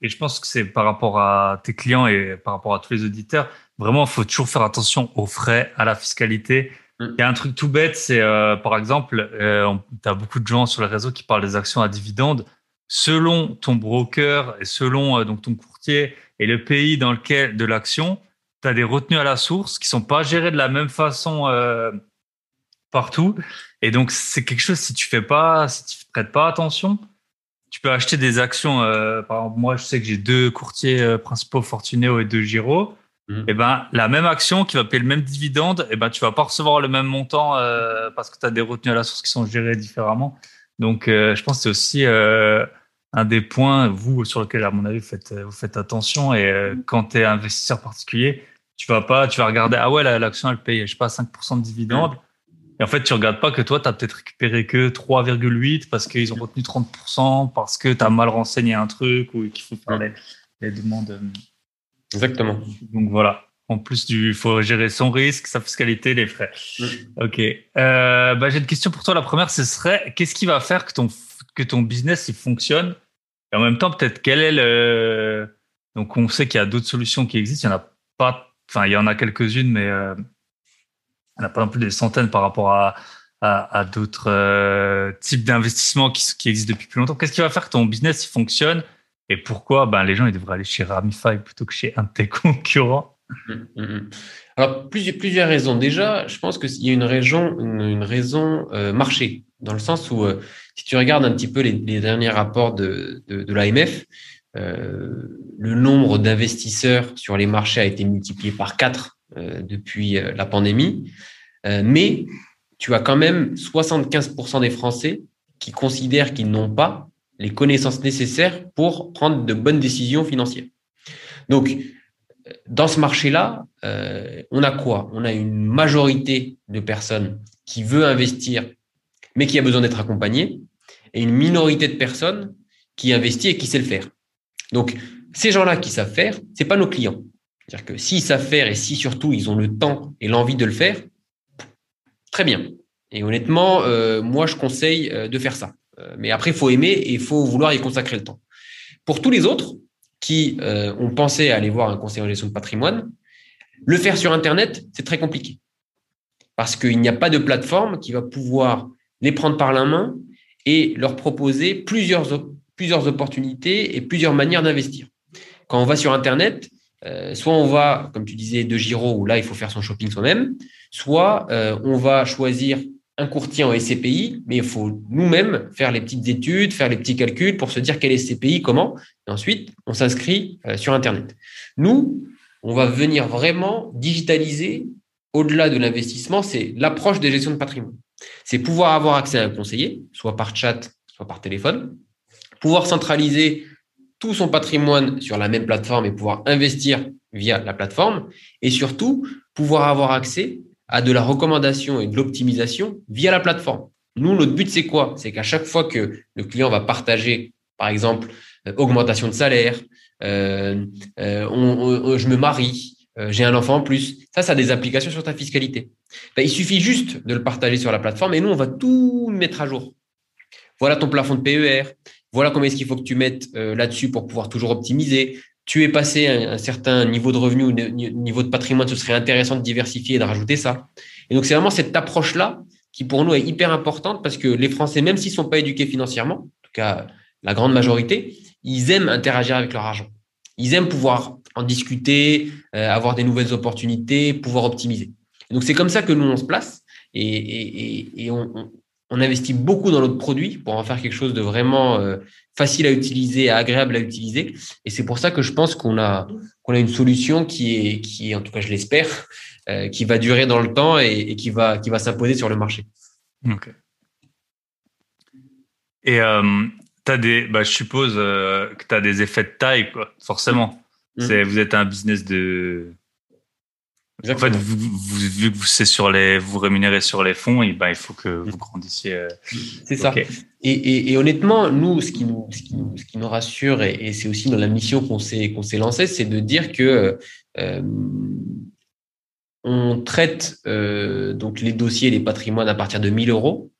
et je pense que c'est par rapport à tes clients et par rapport à tous les auditeurs, vraiment, il faut toujours faire attention aux frais, à la fiscalité. Mm. Il y a un truc tout bête, c'est euh, par exemple, euh, tu as beaucoup de gens sur les réseaux qui parlent des actions à dividendes. Selon ton broker et selon euh, donc ton courtier et le pays dans lequel de l'action, tu as des retenues à la source qui sont pas gérées de la même façon partout. Et donc c'est quelque chose si tu fais pas, si tu prêtes pas attention, tu peux acheter des actions. par exemple, moi je sais que j'ai deux courtiers principaux Fortuneo et deux Giro et mhm. eh ben, la même action qui va payer le même dividende, et eh ben, tu vas pas recevoir le même montant euh, parce que tu as des retenues à la source qui sont gérées différemment. Donc, euh, je pense que c'est aussi euh, un des points, vous, sur lequel, à mon avis, vous faites, vous faites attention. Et mhm. quand tu es investisseur particulier, tu vas pas, tu vas regarder, ah ouais, l'action, elle paye, je sais pas, 5% de dividende. Mhm. Et en fait, tu regardes pas que toi, tu as peut-être récupéré que 3,8 parce qu'ils ont retenu 30%, parce que tu as mal renseigné un truc ou qu'il faut faire les, les demandes. Exactement. Donc voilà. En plus du, faut gérer son risque, sa fiscalité, les frais. Mm. Ok. Euh, bah, j'ai une question pour toi. La première, ce serait qu'est-ce qui va faire que ton que ton business il fonctionne? Et en même temps peut-être quel est le donc on sait qu'il y a d'autres solutions qui existent. Il y en a pas. Enfin, il y en a quelques-unes, mais euh, il n'y en a pas non plus des centaines par rapport à à, d'autres euh, types d'investissements qui, existent depuis plus longtemps. Qu'est-ce qui va faire que ton business fonctionne et pourquoi ben, les gens ils devraient aller chez Ramify plutôt que chez un de tes concurrents? Hum, hum, hum. Alors, plusieurs, plusieurs raisons. Déjà, je pense qu'il y a une raison, une, raison euh, marché, dans le sens où, euh, si tu regardes un petit peu les, derniers rapports de, de, l'AMF, le nombre d'investisseurs sur les marchés a été multiplié par 4 depuis la pandémie. mais tu as quand même 75% des Français qui considèrent qu'ils n'ont pas les connaissances nécessaires pour prendre de bonnes décisions financières. Donc, dans ce marché-là, euh, on a quoi? On a une majorité de personnes qui veut investir, mais qui a besoin d'être accompagnée, et une minorité de personnes qui investit et qui sait le faire. Donc, ces gens-là qui savent faire, c'est pas nos clients. C'est-à-dire que s'ils savent faire et si surtout ils ont le temps et l'envie de le faire, très bien. Et honnêtement, euh, moi, je conseille euh, de faire ça. mais après, il faut aimer et il faut vouloir y consacrer le temps. Pour tous les autres, qui euh, ont pensé à aller voir un conseiller en gestion de patrimoine, le faire sur Internet, c'est très compliqué. Parce qu'il n'y a pas de plateforme qui va pouvoir les prendre par la main et leur proposer plusieurs, plusieurs opportunités et plusieurs manières d'investir. Quand on va sur Internet, euh, soit on va, comme tu disais, de Giro, où là, il faut faire son shopping soi-même, soit euh, on va choisir un courtier en SCPI, mais il faut nous-mêmes faire les petites études, faire les petits calculs pour se dire quel est SCPI, comment. Et ensuite, on s'inscrit euh, sur Internet. Nous, on va venir vraiment digitaliser au-delà de l'investissement, c'est l'approche des gestions de patrimoine. C'est pouvoir avoir accès à un conseiller, soit par chat, soit par téléphone, pouvoir centraliser tout son patrimoine sur la même plateforme et pouvoir investir via la plateforme, et surtout pouvoir avoir accès à de la recommandation et de l'optimisation via la plateforme. Nous, notre but, c'est quoi? C'est qu'à chaque fois que le client va partager, par exemple, euh, augmentation de salaire, euh, euh, je me marie, j'ai un enfant en plus, ça, ça a des applications sur ta fiscalité. Ben, il suffit juste de le partager sur la plateforme et nous, on va tout mettre à jour. Voilà ton plafond de PER, voilà combien est-ce qu'il faut que tu mettes là-dessus pour pouvoir toujours optimiser tu es passé à un certain niveau de revenu ou niveau de patrimoine, ce serait intéressant de diversifier et de rajouter ça. Et donc, c'est vraiment cette approche-là qui, pour nous, est hyper importante parce que les Français, même s'ils ne sont pas éduqués financièrement, en tout cas la grande majorité, ils aiment interagir avec leur argent. Ils aiment pouvoir en discuter, euh, avoir des nouvelles opportunités, pouvoir optimiser. donc, c'est comme ça que nous, on se place et, on, investit beaucoup dans notre produit pour en faire quelque chose de vraiment euh, facile à utiliser, agréable à utiliser. Et c'est pour ça que je pense qu'on a, qu'on a une solution qui est, qui en tout cas, je l'espère, euh, qui va durer dans le temps et, qui va, qui va s'imposer sur le marché. Ok. Et euh, as des, bah, je suppose que tu as des effets de taille, quoi, forcément. Mmh. C'est, vous êtes un business de, en fait, vu que c'est sur les, vous rémunérez sur les fonds, et ben, il faut que vous grandissiez. Euh, c'est ça. Et, honnêtement, nous, ce qui nous, ce qui nous, rassure, et, c'est aussi dans la mission qu'on s'est, qu'on s'est lancé, c'est de dire que euh, on traite euh, donc les dossiers, les patrimoines à partir de 1000 euros,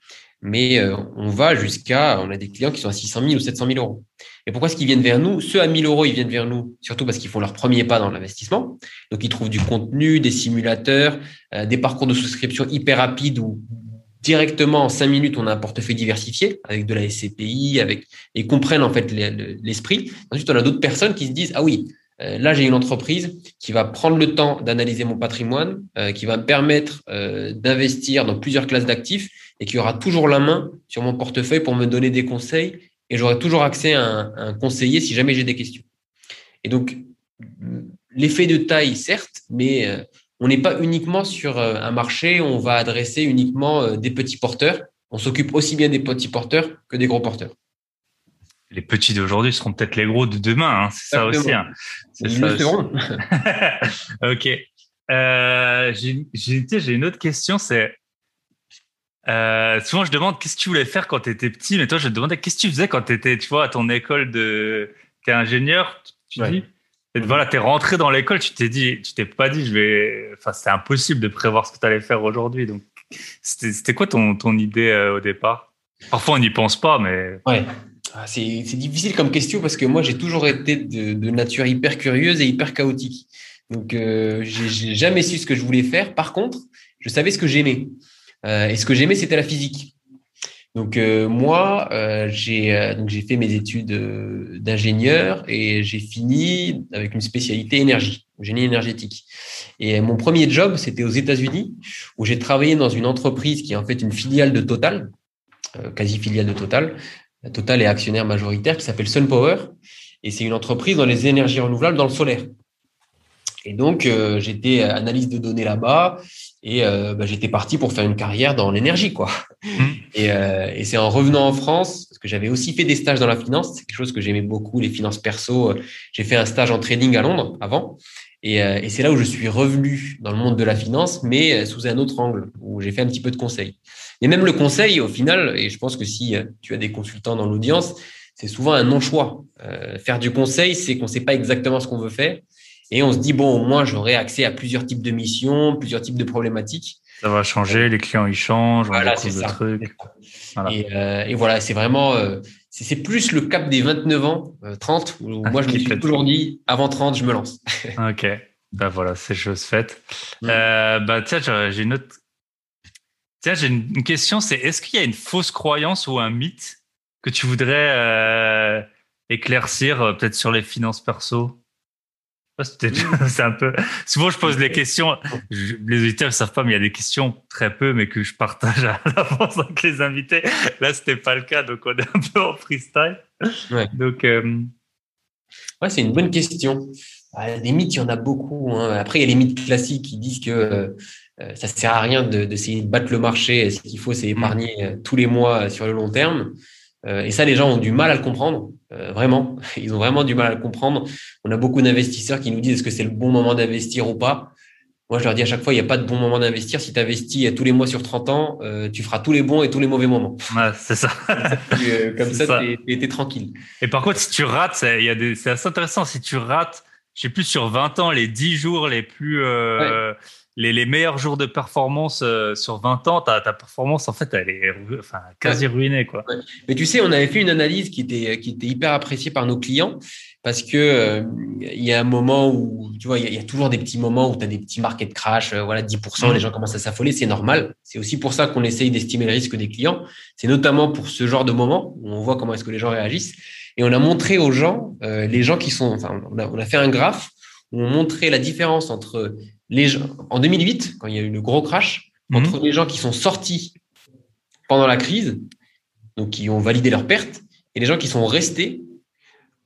mais on va jusqu'à, on a des clients qui sont à 600 000 ou 700 000 euros. Et pourquoi est-ce qu'ils viennent vers nous? Ceux à 1000 euros, ils viennent vers nous surtout parce qu'ils font leur premier pas dans l'investissement. Donc, ils trouvent du contenu, des simulateurs, euh, des parcours de souscription hyper rapides où directement en cinq minutes, on a un portefeuille diversifié avec de la SCPI, avec et comprennent en fait l'esprit. Ensuite, on a d'autres personnes qui se disent ah oui, euh, là j'ai une entreprise qui va prendre le temps d'analyser mon patrimoine, euh, qui va me permettre d'investir dans plusieurs classes d'actifs et qui aura toujours la main sur mon portefeuille pour me donner des conseils et j'aurai toujours accès à un, conseiller si jamais j'ai des questions. Et donc, l'effet de taille, certes, mais euh, on n'est pas uniquement sur euh, un marché, on va adresser uniquement euh, des petits porteurs. On s'occupe aussi bien des petits porteurs que des gros porteurs. Les petits d'aujourd'hui seront peut-être les gros de demain, hein. c'est ça aussi. Hein. C'est ça aussi. ok. J'ai une autre question, c'est euh, souvent, je demande qu'est-ce que tu voulais faire quand tu étais petit, mais toi, je te demandais qu'est-ce que tu faisais quand tu étais, tu vois, à ton école de. Tu es ingénieur, tu, dis? Et voilà, tu es rentré dans l'école, tu t'es dit, tu t'es pas dit, je vais. Enfin, c'est impossible de prévoir ce que tu allais faire aujourd'hui. Donc, c'était quoi ton, ton idée euh, au départ? Parfois, on n'y pense pas, mais. Ouais. Ah, c'est difficile comme question parce que moi, j'ai toujours été de, de, nature hyper curieuse et hyper chaotique. Donc, euh, j'ai jamais su ce que je voulais faire. Par contre, je savais ce que j'aimais. Euh, et ce que j'aimais, c'était la physique. Donc euh, moi, euh, j'ai donc j'ai fait mes études d'ingénieur et j'ai fini avec une spécialité énergie, génie énergétique. Et mon premier job, c'était aux États-Unis, où j'ai travaillé dans une entreprise qui est en fait une filiale de Total, quasi filiale de Total. Total est actionnaire majoritaire, qui s'appelle SunPower, et c'est une entreprise dans les énergies renouvelables dans le solaire. Et donc, j'étais analyste de données là-bas Et bah, j'étais parti pour faire une carrière dans l'énergie, quoi. Mmh. Et, et c'est en revenant en France, parce que j'avais aussi fait des stages dans la finance, c'est quelque chose que j'aimais beaucoup, les finances perso. J'ai fait un stage en trading à Londres avant. Et, et c'est là où je suis revenu dans le monde de la finance, mais sous un autre angle, où j'ai fait un petit peu de conseil. Et même le conseil, au final, et je pense que si tu as des consultants dans l'audience, c'est souvent un non-choix. Euh, faire du conseil, c'est qu'on ne sait pas exactement ce qu'on veut faire. Et on se dit, bon, au moins, j'aurai accès à plusieurs types de missions, plusieurs types de problématiques. Ça va changer, les clients, ils changent, voilà, c'est ça. Trucs. Et, euh, et, voilà, c'est vraiment, euh, c'est plus le cap des 29 ans, 30, où ah, moi, je me suis toujours dit, avant 30, je me lance. ok. Ben voilà, c'est chose faite. Mm. bah, tiens, j'ai une autre. Tiens, j'ai une question, c'est est-ce qu'il y a une fausse croyance ou un mythe que tu voudrais euh, éclaircir euh, peut-être sur les finances perso? c'est un peu. Souvent, je pose les questions. les auditeurs ne savent pas, mais il y a des questions très peu, mais que je partage à l'avance avec les invités. Là, c'était pas le cas, donc on est un peu en freestyle. Donc, euh, ouais, c'est une bonne question. Ah, des mythes, il y en a beaucoup. Hein. Après, il y a les mythes classiques qui disent que ça ça sert à rien d'essayer de, battre le marché. Ce qu'il faut, c'est mm. épargner tous les mois sur le long terme. Euh, et ça, les gens ont du mal à le comprendre, euh, vraiment. Ils ont vraiment du mal à le comprendre. On a beaucoup d'investisseurs qui nous disent est-ce que c'est le bon moment d'investir ou pas? Moi, je leur dis à chaque fois, il n'y a pas de bon moment d'investir. Si tu investis tous les mois sur 30 ans, euh, tu feras tous les bons et tous les mauvais moments. Ouais, c'est ça. comme ça, tu es, tranquille. Et par contre, si tu rates, c'est assez intéressant. Si tu rates, je sais plus, sur 20 ans, les 10 jours les plus, les, meilleurs jours de performance euh, sur 20 ans, ta, ta, performance, en fait, elle est enfin, quasi ruinée. Quoi. Mais tu sais, on avait fait une analyse qui était, qui était hyper appréciée par nos clients parce que euh, il y a un moment où, tu vois, il y, a toujours des petits moments où tu as des petits market crash, euh, voilà, 10%, les mmh. gens commencent à s'affoler, c'est normal. C'est aussi pour ça qu'on essaye d'estimer le risque des clients. C'est notamment pour ce genre de moment où on voit comment est-ce que les gens réagissent. Et on a montré aux gens, les gens qui sont, enfin, on a, on a fait un graphe où on montrait la différence entre les gens, en 2008, quand il y a eu le gros crash, mhm. entre les gens qui sont sortis pendant la crise, donc qui ont validé leur perte, et les gens qui sont restés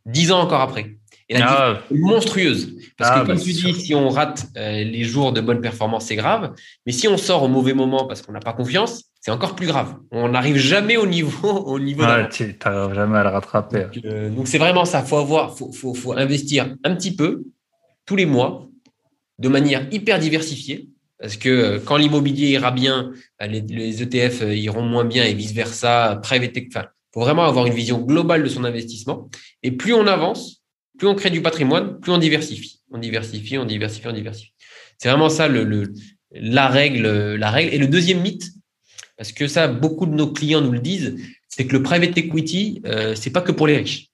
dix ans encore après. Et la ah. est monstrueuse. Parce que, ah, comme bah, tu dis, si on rate euh, les jours de bonne performance, c'est grave. Mais si on sort au mauvais moment parce qu'on n'a pas confiance, c'est encore plus grave. On n'arrive jamais au niveau. Au niveau tu n'arrives jamais à le rattraper. Euh, donc, c'est vraiment ça. Il faut, avoir, faut, faut, faut investir un petit peu tous les mois de manière hyper diversifiée. Parce que euh, quand l'immobilier ira bien, bah, les, ETF euh, iront moins bien et vice-versa. Private enfin, faut vraiment avoir une vision globale de son investissement. Et plus on avance, plus on crée du patrimoine, plus on diversifie. On diversifie, on diversifie, on diversifie. C'est vraiment ça le, la règle, la règle. Et le deuxième mythe, parce que ça, beaucoup de nos clients nous le disent, c'est que le private equity, euh, c'est pas que pour les riches.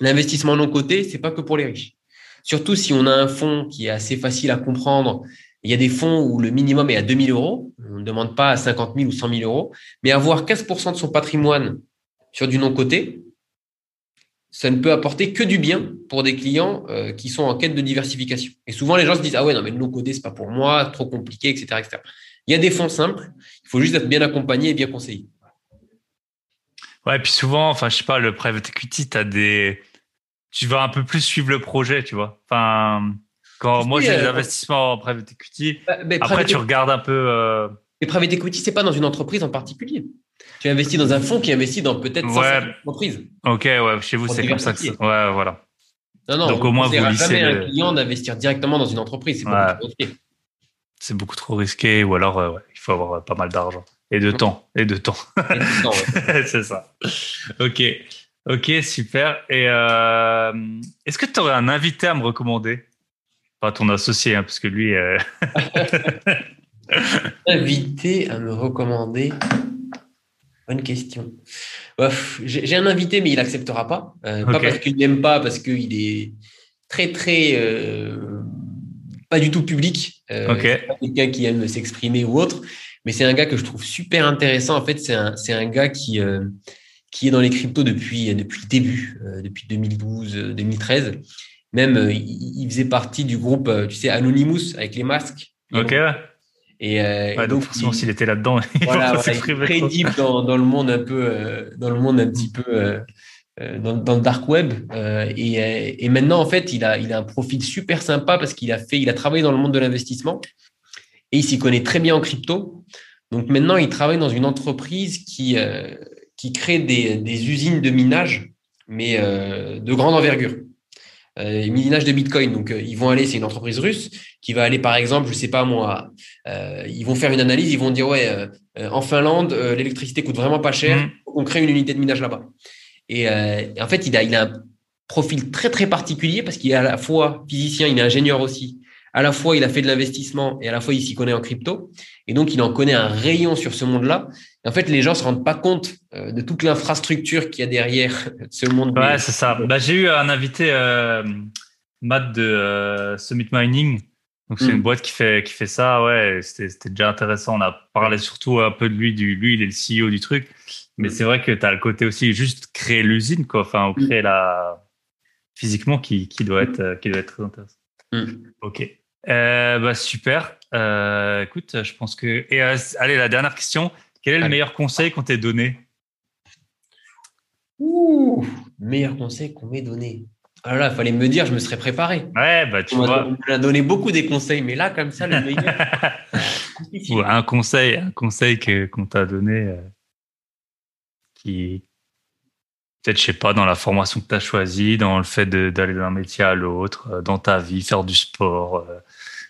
L'investissement non coté, c'est pas que pour les riches. Surtout si on a un fonds qui est assez facile à comprendre. Il y a des fonds où le minimum est à 2000 euros. On ne demande pas à 50 000 ou 100 000 euros. Mais avoir 15% de son patrimoine sur du non-coté, ça ne peut apporter que du bien pour des clients euh, qui sont en quête de diversification. Et souvent, les gens se disent Ah ouais, non, mais le non-coté, ce n'est pas pour moi, trop compliqué, etc.. Il y a des fonds simples. Il faut juste être bien accompagné et bien conseillé. Ouais, et puis souvent, enfin, je sais pas, le private equity, tu as des tu vas un peu plus suivre le projet, tu vois. Enfin, quand moi j'ai des euh, investissements en private equity, bah, après tu regardes un peu. Euh... Mais private equity, c'est pas dans une entreprise en particulier. Tu investis dans un fonds qui investit dans peut-être 100 ouais. entreprises. Ok, ouais, chez vous c'est comme ça que ça. Ouais, voilà. Non, non, Donc au moins vous jamais un client d'investir directement dans une entreprise, c'est beaucoup trop risqué. C'est beaucoup trop risqué, ou alors euh, il faut avoir pas mal d'argent et de temps et de temps. temps c'est ça. Ok. Ok, super. Et euh, est-ce que tu aurais un invité à me recommander? Pas ton associé, hein, parce que lui. Euh... invité à me recommander? Bonne question. J'ai un invité, mais il n'acceptera pas. Euh, pas parce qu'il n'aime pas, parce qu'il est très, très. Pas du tout public. Pas quelqu'un qui aime s'exprimer ou autre. Mais c'est un gars que je trouve super intéressant. En fait, c'est un, un, gars qui qui est dans les cryptos depuis, depuis le début, euh, depuis 2012-2013. Euh, Même, euh, il, faisait partie du groupe, tu sais, Anonymous avec les masques. Ok. Et, donc, forcément, s'il était là-dedans, voilà, il est très deep dans, dans, le monde un peu, dans le monde un petit peu, dans, dans, le dark web. et, et, maintenant, en fait, il a, il a un profil super sympa parce qu'il a fait, il a travaillé dans le monde de l'investissement. et il s'y connaît très bien en crypto. Donc maintenant, il travaille dans une entreprise qui, qui crée des, des, usines de minage, mais euh, de grande envergure. Euh, minage de Bitcoin. Donc, euh, ils vont aller, c'est une entreprise russe qui va aller, par exemple, je sais pas moi, euh, ils vont faire une analyse, ils vont dire, ouais, en Finlande, l'électricité coûte vraiment pas cher, mmh. on crée une unité de minage là-bas. Et, en fait, il a, il a un profil très, très particulier parce qu'il est à la fois physicien, il est ingénieur aussi à la fois il a fait de l'investissement et à la fois il s'y connaît en crypto. Et donc il en connaît un rayon sur ce monde-là. En fait, les gens se rendent pas compte euh, de toute l'infrastructure qu'il y a derrière ce monde. Ouais, c'est ça. Bah, j'ai eu un invité, euh, Matt de euh, Summit Mining. Donc c'est une hmm. boîte qui fait qui fait ça. Ouais, c'était déjà intéressant. On a parlé surtout un peu de lui. Du, lui, il est le CEO du truc. Mais hmm. c'est vrai que tu as le côté aussi juste créer l'usine, quoi. Enfin, ou créer la physiquement qui, qui doit être qui doit être très intéressant. Hmm. Ok. Euh, bah, super. Euh, écoute, je pense que. Et euh, allez, la dernière question. Quel est le meilleur conseil qu'on t'ait donné? Ouh, meilleur conseil qu'on m'ait donné. Alors là, il fallait me dire, je me serais préparé. Ouais, bah tu on vois. On m'a donné beaucoup des conseils, mais là, comme ça, le meilleur. un conseil, un conseil que qu'on t'a donné qui peut-être, je sais pas, dans la formation que tu as choisie, dans le fait d'aller d'un métier à l'autre, dans ta vie, faire du sport,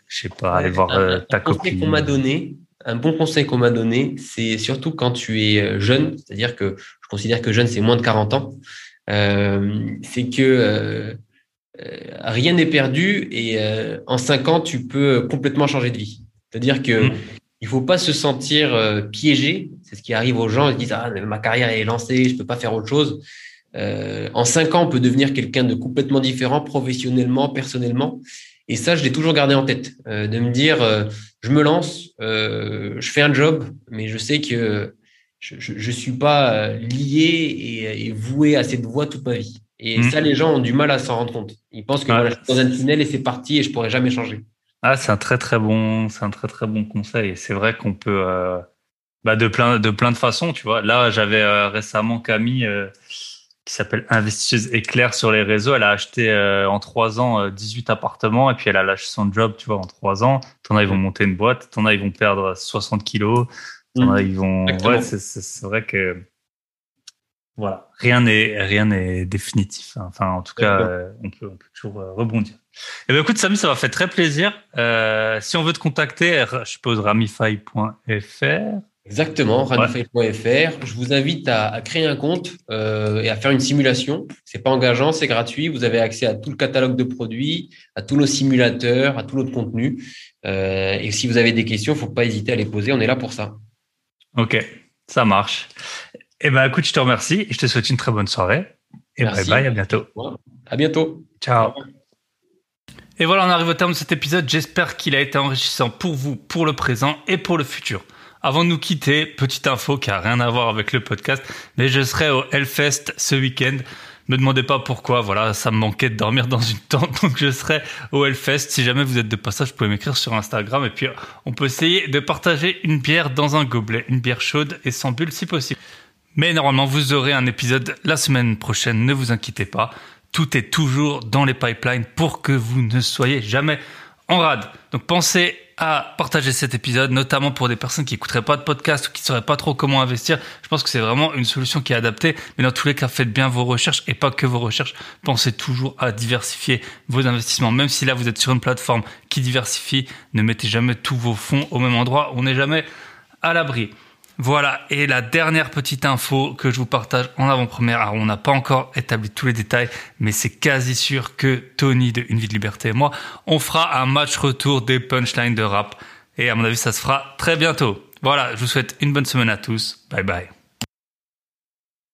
je sais pas, aller voir euh, ta copine. qu'on m'a donné, un bon conseil qu'on m'a donné, c'est surtout quand tu es euh, jeune, c'est-à-dire que je considère que jeune, c'est moins de 40 ans, euh, c'est que rien n'est perdu et en 5 ans, tu peux complètement changer de vie. C'est-à-dire que mmh. il faut pas se sentir piégé. C'est ce qui arrive aux gens. Ils disent ah ma carrière est lancée, je peux pas faire autre chose. en 5 ans, on peut devenir quelqu'un de complètement différent professionnellement, personnellement. Et ça, je l'ai toujours gardé en tête, euh, de me dire, euh, je me lance, euh, je fais un job, mais je sais que je ne suis pas lié et, voué à cette voie toute ma vie. Et mmh. ça, les gens ont du mal à s'en rendre compte. Ils pensent que voilà, je suis dans un tunnel et c'est parti et je pourrai jamais changer. Ah, c'est un très très bon, c'est un très très bon conseil. C'est vrai qu'on peut, bah, de plein de plein de façons, tu vois. Là, j'avais récemment Camille qui s'appelle Investisseuse Éclair sur les réseaux. Elle a acheté euh, en trois ans 18 euh, appartements et puis elle a lâché son job, tu vois, en trois ans. T'en as, ils vont monter une boîte. T'en as, ils vont perdre 60 kilos. T'en as, ils vont. Ouais, c'est vrai que voilà, rien n'est rien n'est définitif. Hein. Enfin, en tout cas, euh, on peut on peut toujours rebondir. Eh ben écoute, Samy, ça m'a fait très plaisir. si on veut te contacter, je suppose ramify.fr. Exactement, radiofail.fr. Je vous invite à, créer un compte euh, et à faire une simulation. C'est pas engageant, c'est gratuit. Vous avez accès à tout le catalogue de produits, à tous nos simulateurs, à tout notre contenu. Euh, et si vous avez des questions, faut pas hésiter à les poser. On est là pour ça. Ok, ça marche. Eh ben, écoute, je te remercie et je te souhaite une très bonne soirée. Et bye bye, à bientôt. À bientôt. Ciao. Et voilà, on arrive au terme de cet épisode. J'espère qu'il a été enrichissant pour vous, pour le présent et pour le futur. Avant de nous quitter, petite info qui a rien à voir avec le podcast, mais je serai au Hellfest ce week-end. Me demandez pas pourquoi, voilà, ça me manquait de dormir dans une tente, donc je serai au Hellfest. Si jamais vous êtes de passage, vous pouvez m'écrire sur Instagram et puis on peut essayer de partager une bière dans un gobelet, une bière chaude et sans bulle si possible. Mais normalement, vous aurez un épisode la semaine prochaine, ne vous inquiétez pas. Tout est toujours dans les pipelines pour que vous ne soyez jamais en rade. Donc pensez à partager cet épisode, notamment pour des personnes qui écouteraient pas de podcast ou qui sauraient pas trop comment investir. Je pense que c'est vraiment une solution qui est adaptée. Mais dans tous les cas, faites bien vos recherches et pas que vos recherches. Pensez toujours à diversifier vos investissements. Même si là, vous êtes sur une plateforme qui diversifie, ne mettez jamais tous vos fonds au même endroit. On n'est jamais à l'abri. Voilà, et la dernière petite info que je vous partage en avant-première, alors on n'a pas encore établi tous les détails, mais c'est quasi sûr que Tony de Une vie de liberté et moi, on fera un match retour des punchlines de rap, et à mon avis ça se fera très bientôt. Voilà, je vous souhaite une bonne semaine à tous, bye bye.